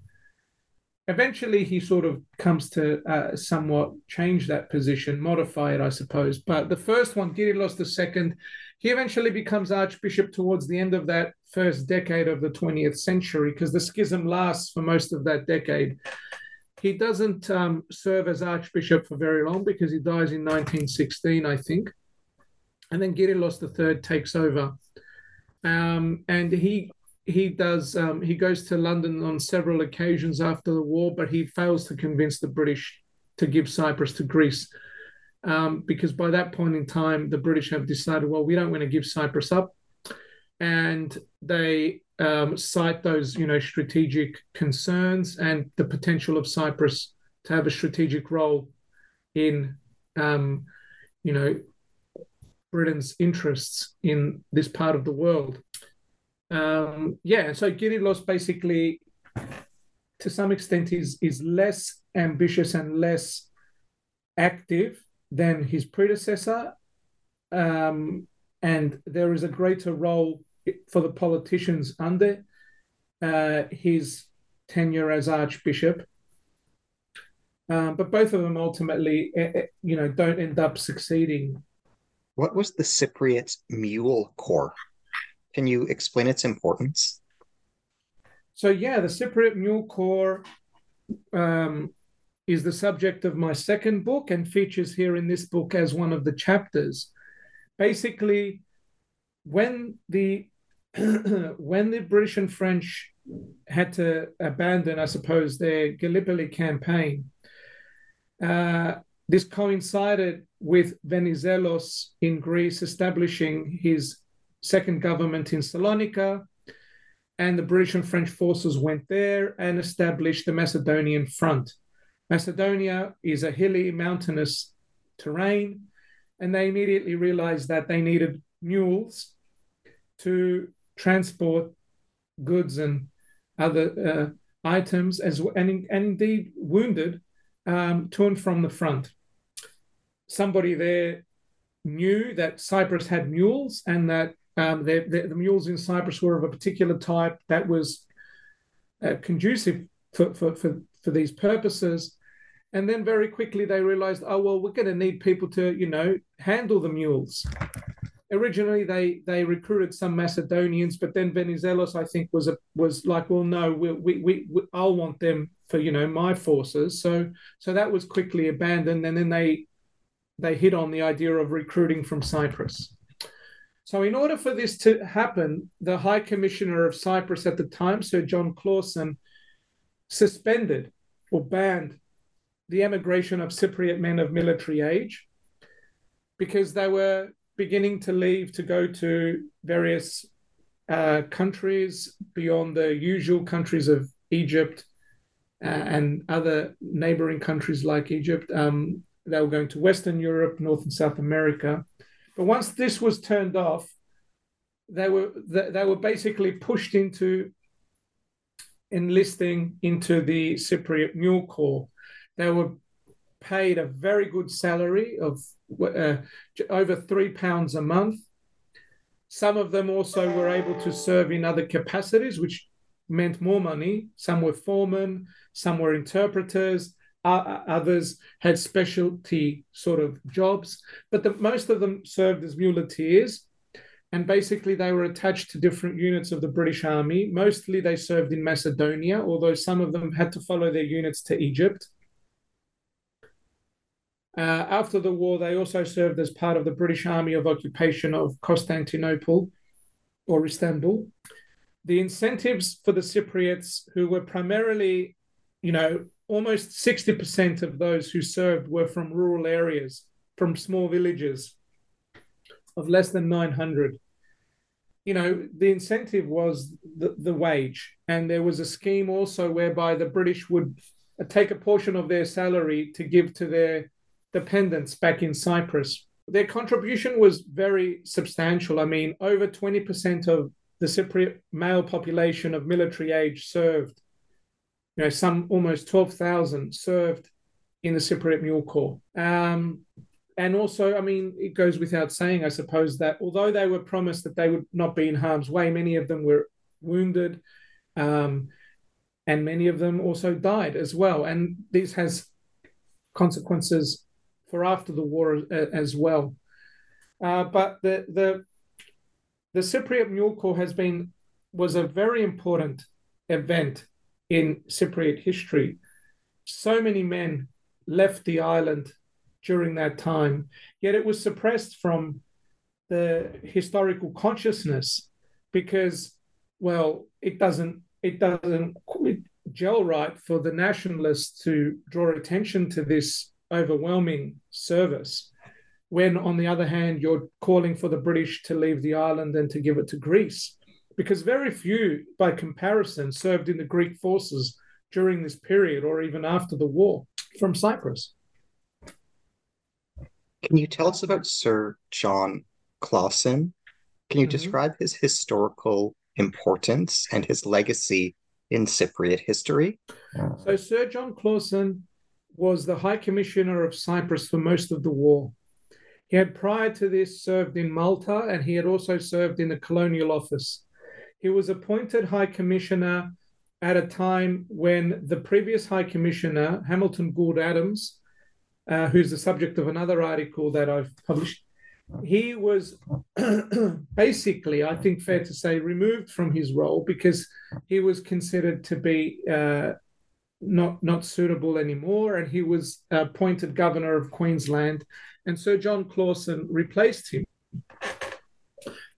S2: eventually he sort of comes to uh, somewhat change that position, modify it, I suppose. But the first one, Kyrillos II, he eventually becomes archbishop towards the end of that first decade of the 20th century because the schism lasts for most of that decade. He doesn't um, serve as archbishop for very long because he dies in 1916, I think. And then Kyrillos III takes over. Um, and he he does um, he goes to London on several occasions after the war, but he fails to convince the British to give Cyprus to Greece um, because by that point in time, the British have decided, well, we don't want to give Cyprus up, and they um, cite those, you know, strategic concerns and the potential of Cyprus to have a strategic role in, um, you know, Britain's interests in this part of the world. Um, yeah, so Kyrillos basically, to some extent, is is less ambitious and less active than his predecessor. Um, and there is a greater role for the politicians under uh, his tenure as archbishop. Um, but both of them ultimately, eh, eh, you know, don't end up succeeding.
S1: What was the Cypriot Mule Corps? Can you explain its importance?
S2: So yeah, the Cypriot Mule Corps um, is the subject of my second book and features here in this book as one of the chapters. Basically, when the when the British and French had to abandon, I suppose, their Gallipoli campaign, uh, this coincided with Venizelos in Greece establishing his second government in Salonika, and the British and French forces went there and established the Macedonian front. Macedonia is a hilly, mountainous terrain, and they immediately realized that they needed mules to transport goods and other uh, items, as and, and indeed wounded um, to and from the front. Somebody there knew that Cyprus had mules and that um, the, the, the, mules in Cyprus were of a particular type that was uh, conducive for, for, for, for these purposes. And then very quickly they realized, oh well, we're going to need people to, you know, handle the mules. Originally, they they recruited some Macedonians, but then Venizelos, I think, was a was like, well, no, we, we, we, we I'll want them for you know my forces. So so that was quickly abandoned, and then they they hit on the idea of recruiting from Cyprus. So, in order for this to happen, the High Commissioner of Cyprus at the time, Sir John Clauson, suspended or banned the emigration of Cypriot men of military age because they were beginning to leave to go to various uh, countries beyond the usual countries of Egypt uh, and other neighboring countries like Egypt. Um, they were going to Western Europe, North and South America. But once this was turned off, they were they were basically pushed into enlisting into the Cypriot Mule Corps, they were paid a very good salary of uh, over three pounds a month. Some of them also were able to serve in other capacities, which meant more money. Some were foremen, some were interpreters, uh, others had specialty sort of jobs, but the, most of them served as muleteers. And basically, they were attached to different units of the British Army. Mostly, they served in Macedonia, although some of them had to follow their units to Egypt. Uh, after the war, they also served as part of the British Army of Occupation of Constantinople or Istanbul. The incentives for the Cypriots, who were primarily, you know, almost 60% of those who served were from rural areas, from small villages of less than 900. you know, the incentive was the, the wage. And there was a scheme also whereby the British would take a portion of their salary to give to their dependents back in Cyprus. Their contribution was very substantial. I mean, over 20% of the Cypriot male population of military age served. You know, some almost 12,000 served in the Cypriot Mule Corps. Um, and also, I mean, it goes without saying, I suppose, that although they were promised that they would not be in harm's way, many of them were wounded, um, and many of them also died as well. And this has consequences for after the war as well. Uh, but the the the Cypriot Mule Corps has been was a very important event in Cypriot history. So many men left the island during that time, yet it was suppressed from the historical consciousness because, well, it doesn't it doesn't gel right for the nationalists to draw attention to this overwhelming service. When, on the other hand, you're calling for the British to leave the island and to give it to Greece, because very few, by comparison, served in the Greek forces during this period or even after the war from Cyprus.
S1: Can you tell us about Sir John Clauson? Can you mm-hmm. describe his historical importance and his legacy in Cypriot history?
S2: So, Sir John Clauson was the High Commissioner of Cyprus for most of the war. He had prior to this served in Malta and he had also served in the colonial office. He was appointed High Commissioner at a time when the previous High Commissioner, Hamilton Goold Adams, uh, who's the subject of another article that I've published, he was basically, I think, fair to say, removed from his role because he was considered to be uh, not not suitable anymore, and he was appointed governor of Queensland, and Sir John Clauson replaced him.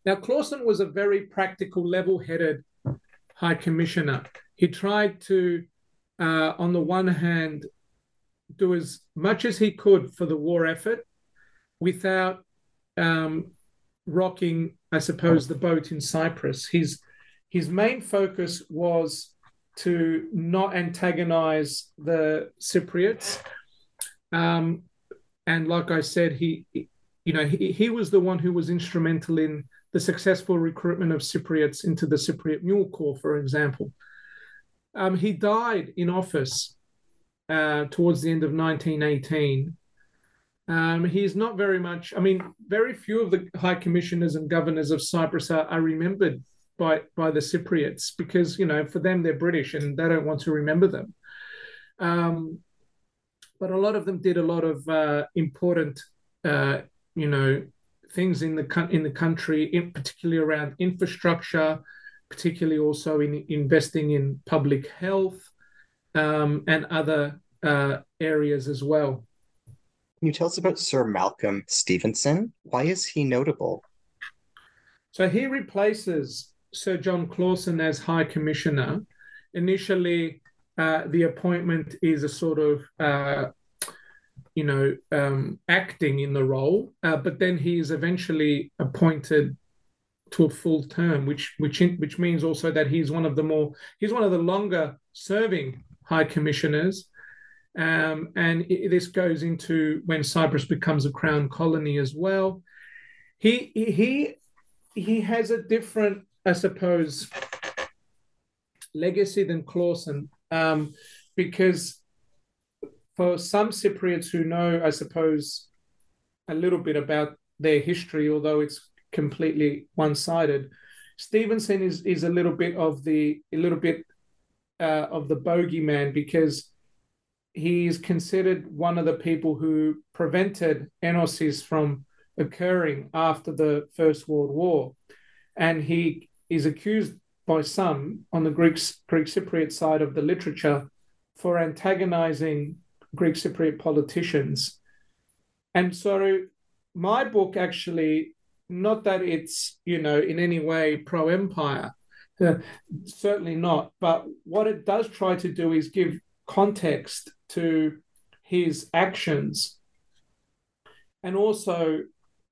S2: Now, Clauson was a very practical, level-headed High Commissioner. He tried to, uh, on the one hand, do as much as he could for the war effort without um, rocking, I suppose, the boat in Cyprus. His his main focus was to not antagonize the Cypriots. Um, and like I said, he, you know, he, he was the one who was instrumental in the successful recruitment of Cypriots into the Cypriot Mule Corps, for example. Um, he died in office uh, towards the end of 1918. Um, he's not very much, I mean, very few of the high commissioners and governors of Cyprus are, are remembered by, by the Cypriots because, you know, for them, they're British and they don't want to remember them. Um, but a lot of them did a lot of uh, important, uh, you know, things in the in the country, in particularly around infrastructure, particularly also in investing in public health um, and other uh, areas as well.
S1: Can you tell us about Sir Malcolm Stevenson? Why is he notable?
S2: So he replaces Sir John Clauson as High Commissioner. Initially, uh, the appointment is a sort of, uh, you know, um, acting in the role, uh, but then he is eventually appointed to a full term, which which which means also that he's one of the more he's one of the longer serving high commissioners. Um, and it, this goes into when Cyprus becomes a crown colony as well. He he he has a different, I suppose, legacy than Clauson, um, because for some Cypriots who know, I suppose, a little bit about their history, although it's completely one-sided, Stevenson is is a little bit of the a little bit uh, of the bogeyman because he is considered one of the people who prevented enosis from occurring after the First World War. And he is accused by some on the Greek, Greek Cypriot side of the literature for antagonizing Greek Cypriot politicians. And so my book actually, not that it's, you know, in any way pro empire, uh, certainly not. But what it does try to do is give context to his actions and also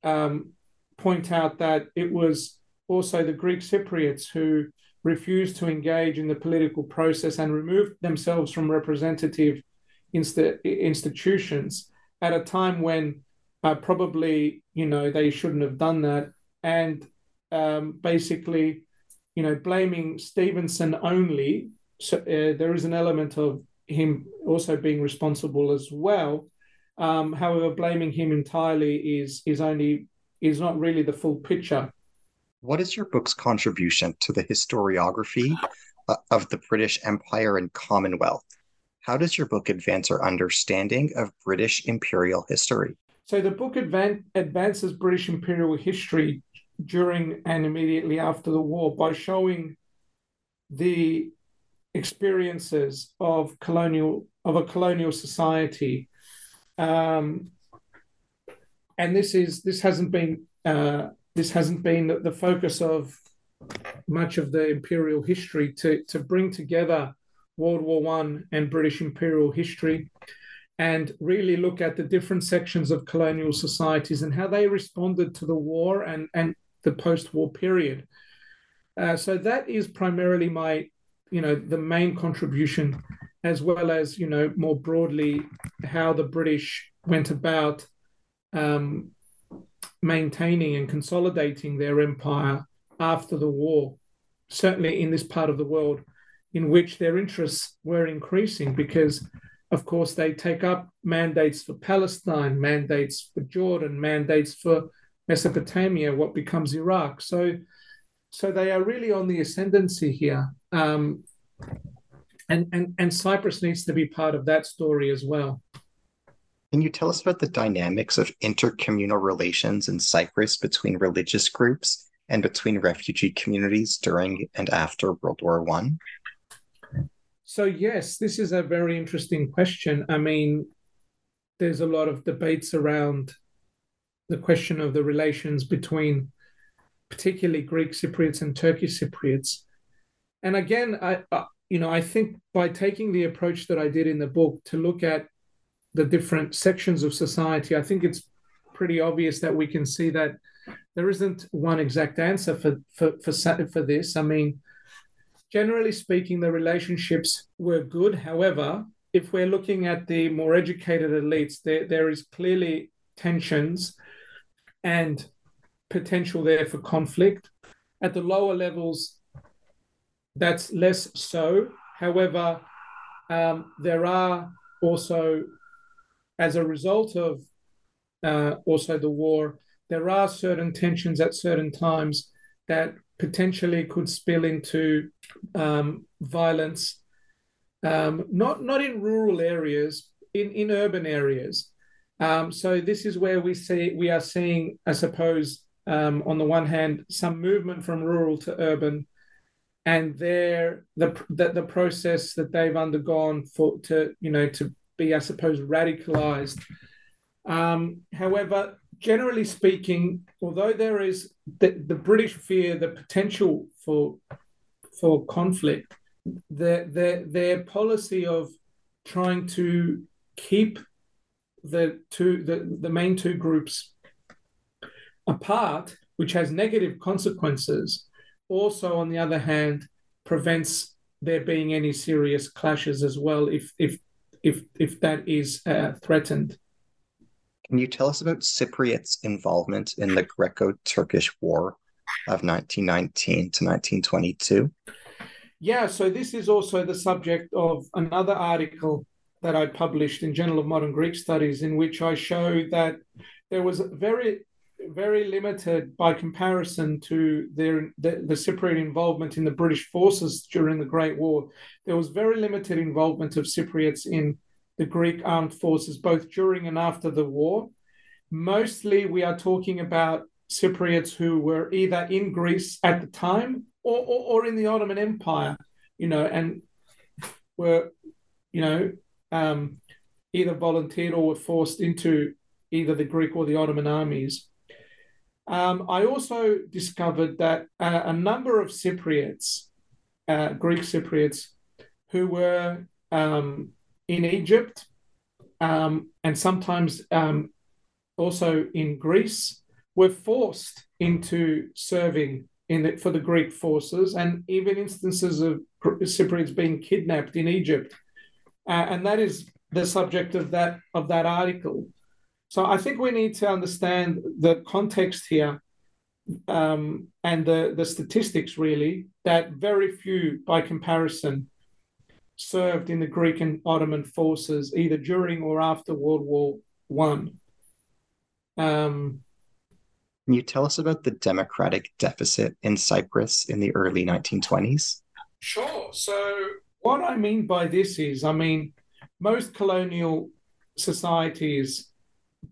S2: um, point out that it was also the Greek Cypriots who refused to engage in the political process and removed themselves from representative inst- institutions at a time when uh, probably you know they shouldn't have done that. And um, basically you know blaming Stevenson only so uh, there is an element of him also being responsible as well. Um, however blaming him entirely is is only is not really the full picture.
S1: What is your book's contribution to the historiography uh, of the British Empire and Commonwealth? How does your book advance our understanding of British imperial history?
S2: So, the book advan- advances British imperial history during and immediately after the war by showing the experiences of colonial of a colonial society um, and this is this hasn't been uh, this hasn't been the focus of much of the imperial history to, to bring together World War One and British imperial history and really look at the different sections of colonial societies and how they responded to the war and, and the post-war period. Uh, so that is primarily my, you know, the main contribution, as well as you know more broadly how the British went about um, maintaining and consolidating their empire after the war, certainly in this part of the world, in which their interests were increasing because, of course, they take up mandates for Palestine, mandates for Jordan, mandates for Mesopotamia, what becomes Iraq. So, so they are really on the ascendancy here. Um, and, and, and Cyprus needs to be part of that story as well.
S1: Can you tell us about the dynamics of intercommunal relations in Cyprus between religious groups and between refugee communities during and after World War One?
S2: So yes, this is a very interesting question. I mean, there's a lot of debates around the question of the relations between particularly Greek Cypriots and Turkish Cypriots. And again, I, I you know, I think by taking the approach that I did in the book to look at the different sections of society, I think it's pretty obvious that we can see that there isn't one exact answer for for for, for this. I mean, generally speaking, the relationships were good. However, if we're looking at the more educated elites, there there is clearly tensions and potential there for conflict. At the lower levels, that's less so. However, um, there are also as a result of uh, also the war, there are certain tensions at certain times that potentially could spill into um, violence, um, not not in rural areas, in in urban areas. Um, so this is where we see we are seeing, I suppose, um, on the one hand, some movement from rural to urban, and there the, the the process that they've undergone for to you know to be, I suppose, radicalized. Um, however, generally speaking, although there is the, the British fear the potential for for conflict, their their their policy of trying to keep the two the, the main two groups apart, which has negative consequences, also on the other hand prevents there being any serious clashes as well if if if if that is uh, threatened.
S1: Can you tell us about Cypriot's involvement in the Greco-Turkish War of 1919 to 1922?
S2: Yeah, so this is also the subject of another article that I published in Journal of Modern Greek Studies, in which I show that there was very very limited by comparison to their the, the Cypriot involvement in the British forces during the Great War. There was very limited involvement of Cypriots in the Greek armed forces, both during and after the war. Mostly, we are talking about Cypriots who were either in Greece at the time or, or, or in the Ottoman Empire, you know, and were, you know, um, either volunteered or were forced into either the Greek or the Ottoman armies. Um, I also discovered that uh, a number of Cypriots, uh, Greek Cypriots, who were um, in Egypt um, and sometimes um, also in Greece, were forced into serving in the, for the Greek forces, and even instances of Cypriots being kidnapped in Egypt, uh, and that is the subject of that of that article. So I think we need to understand the context here um, and the the statistics really that very few, by comparison, served in the Greek and Ottoman forces either during or after World War One. Um,
S1: Can you tell us about the democratic deficit in Cyprus in the early 1920s?
S2: Sure. So, what I mean by this is, I mean, most colonial societies,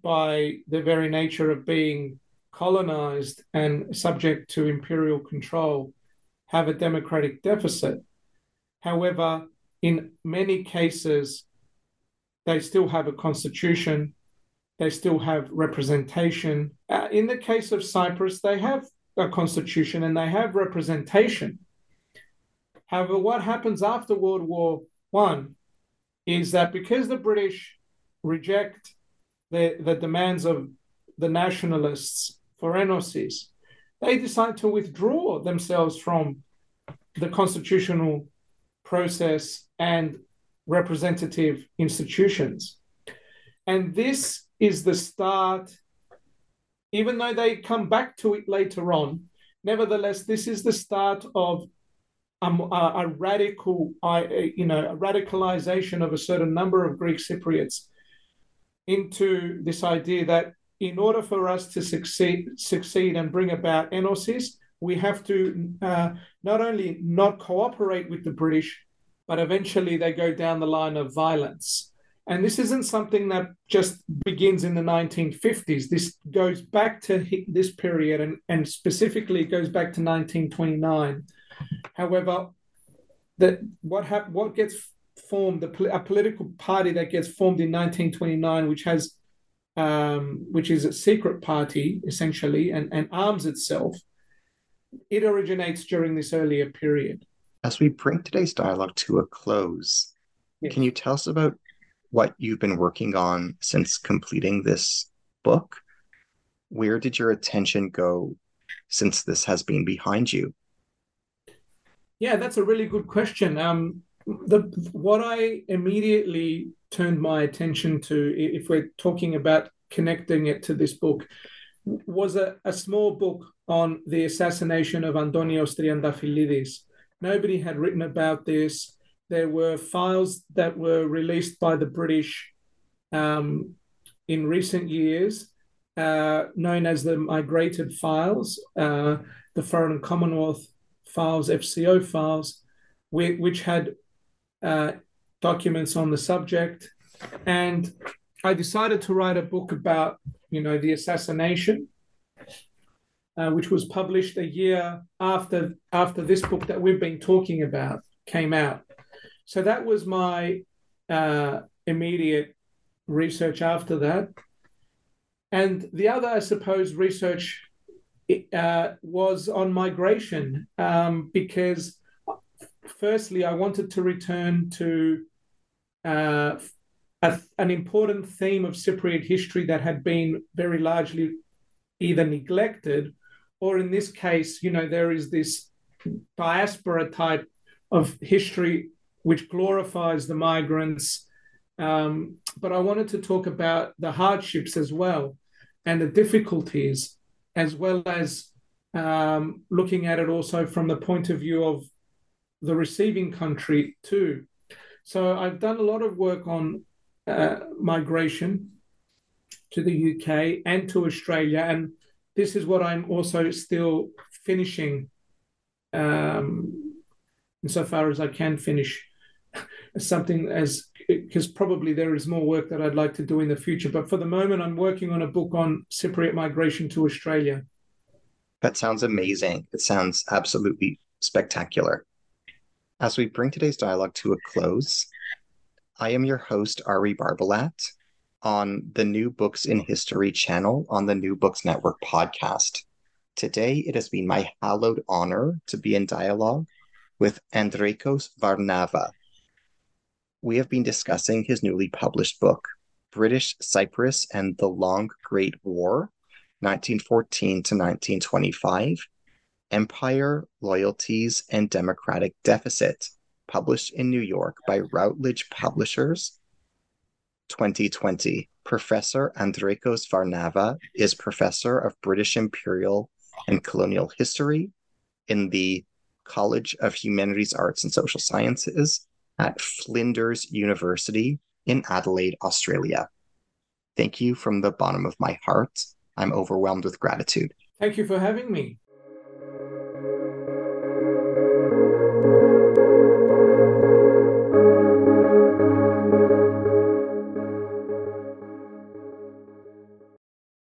S2: by the very nature of being colonized and subject to imperial control, have a democratic deficit. However, in many cases, they still have a constitution, they still have representation. Uh, in the case of Cyprus, they have a constitution and they have representation. However, what happens after World War One is that because the British reject the, the demands of the nationalists for Enosis, they decide to withdraw themselves from the constitutional process and representative institutions. And this is the start, even though they come back to it later on, nevertheless, this is the start of a, a, radical, you know, a radicalization of a certain number of Greek Cypriots into this idea that in order for us to succeed, succeed and bring about enosis, we have to uh, not only not cooperate with the British, but eventually they go down the line of violence. And this isn't something that just begins in the 1950s. This goes back to this period and, and specifically it goes back to 1929. However, that what hap- what gets formed, a, a, political party that gets formed in 1929, which has um, which is a secret party essentially and, and arms itself, it originates during this earlier period.
S1: As we bring today's dialogue to a close, yes. can you tell us about what you've been working on since completing this book? Where did your attention go since this has been behind you?
S2: Yeah, that's a really good question. Um, the what I immediately turned my attention to, if we're talking about connecting it to this book, was a, a small book on the assassination of Antonios Triantafillidis. Nobody had written about this. There were files that were released by the British um, in recent years, uh, known as the migrated files, uh, the Foreign Commonwealth files, FCO files, which, which had uh, documents on the subject. And I decided to write a book about, you know, the assassination, uh, which was published a year after after this book that we've been talking about came out. So that was my uh, immediate research after that. And the other, I suppose, research uh, was on migration um, because, firstly, I wanted to return to uh, a, an important theme of Cypriot history that had been very largely either neglected or, in this case, you know, there is this diaspora type of history which glorifies the migrants. Um, but I wanted to talk about the hardships as well and the difficulties as well as um, looking at it also from the point of view of the receiving country too. So I've done a lot of work on uh, migration to the UK and to Australia, and this is what I'm also still finishing, um, insofar as I can finish something as because probably there is more work that I'd like to do in the future. But for the moment, I'm working on a book on Cypriot migration to Australia.
S1: That sounds amazing. It sounds absolutely spectacular. As we bring today's dialogue to a close, I am your host, Ari Barbalat, on the New Books in History channel on the New Books Network podcast. Today, it has been my hallowed honor to be in dialogue with Andrekos Varnava, we have been discussing his newly published book, British Cyprus and the Long Great War, 1914 to 1925, Empire, Loyalties, and Democratic Deficit, published in New York by Routledge Publishers. 2020. Professor Andrekos Varnava is professor of British Imperial and Colonial History in the College of Humanities, Arts, and Social Sciences at Flinders University in Adelaide, Australia. Thank you from the bottom of my heart. I'm overwhelmed with gratitude.
S2: Thank you for having me.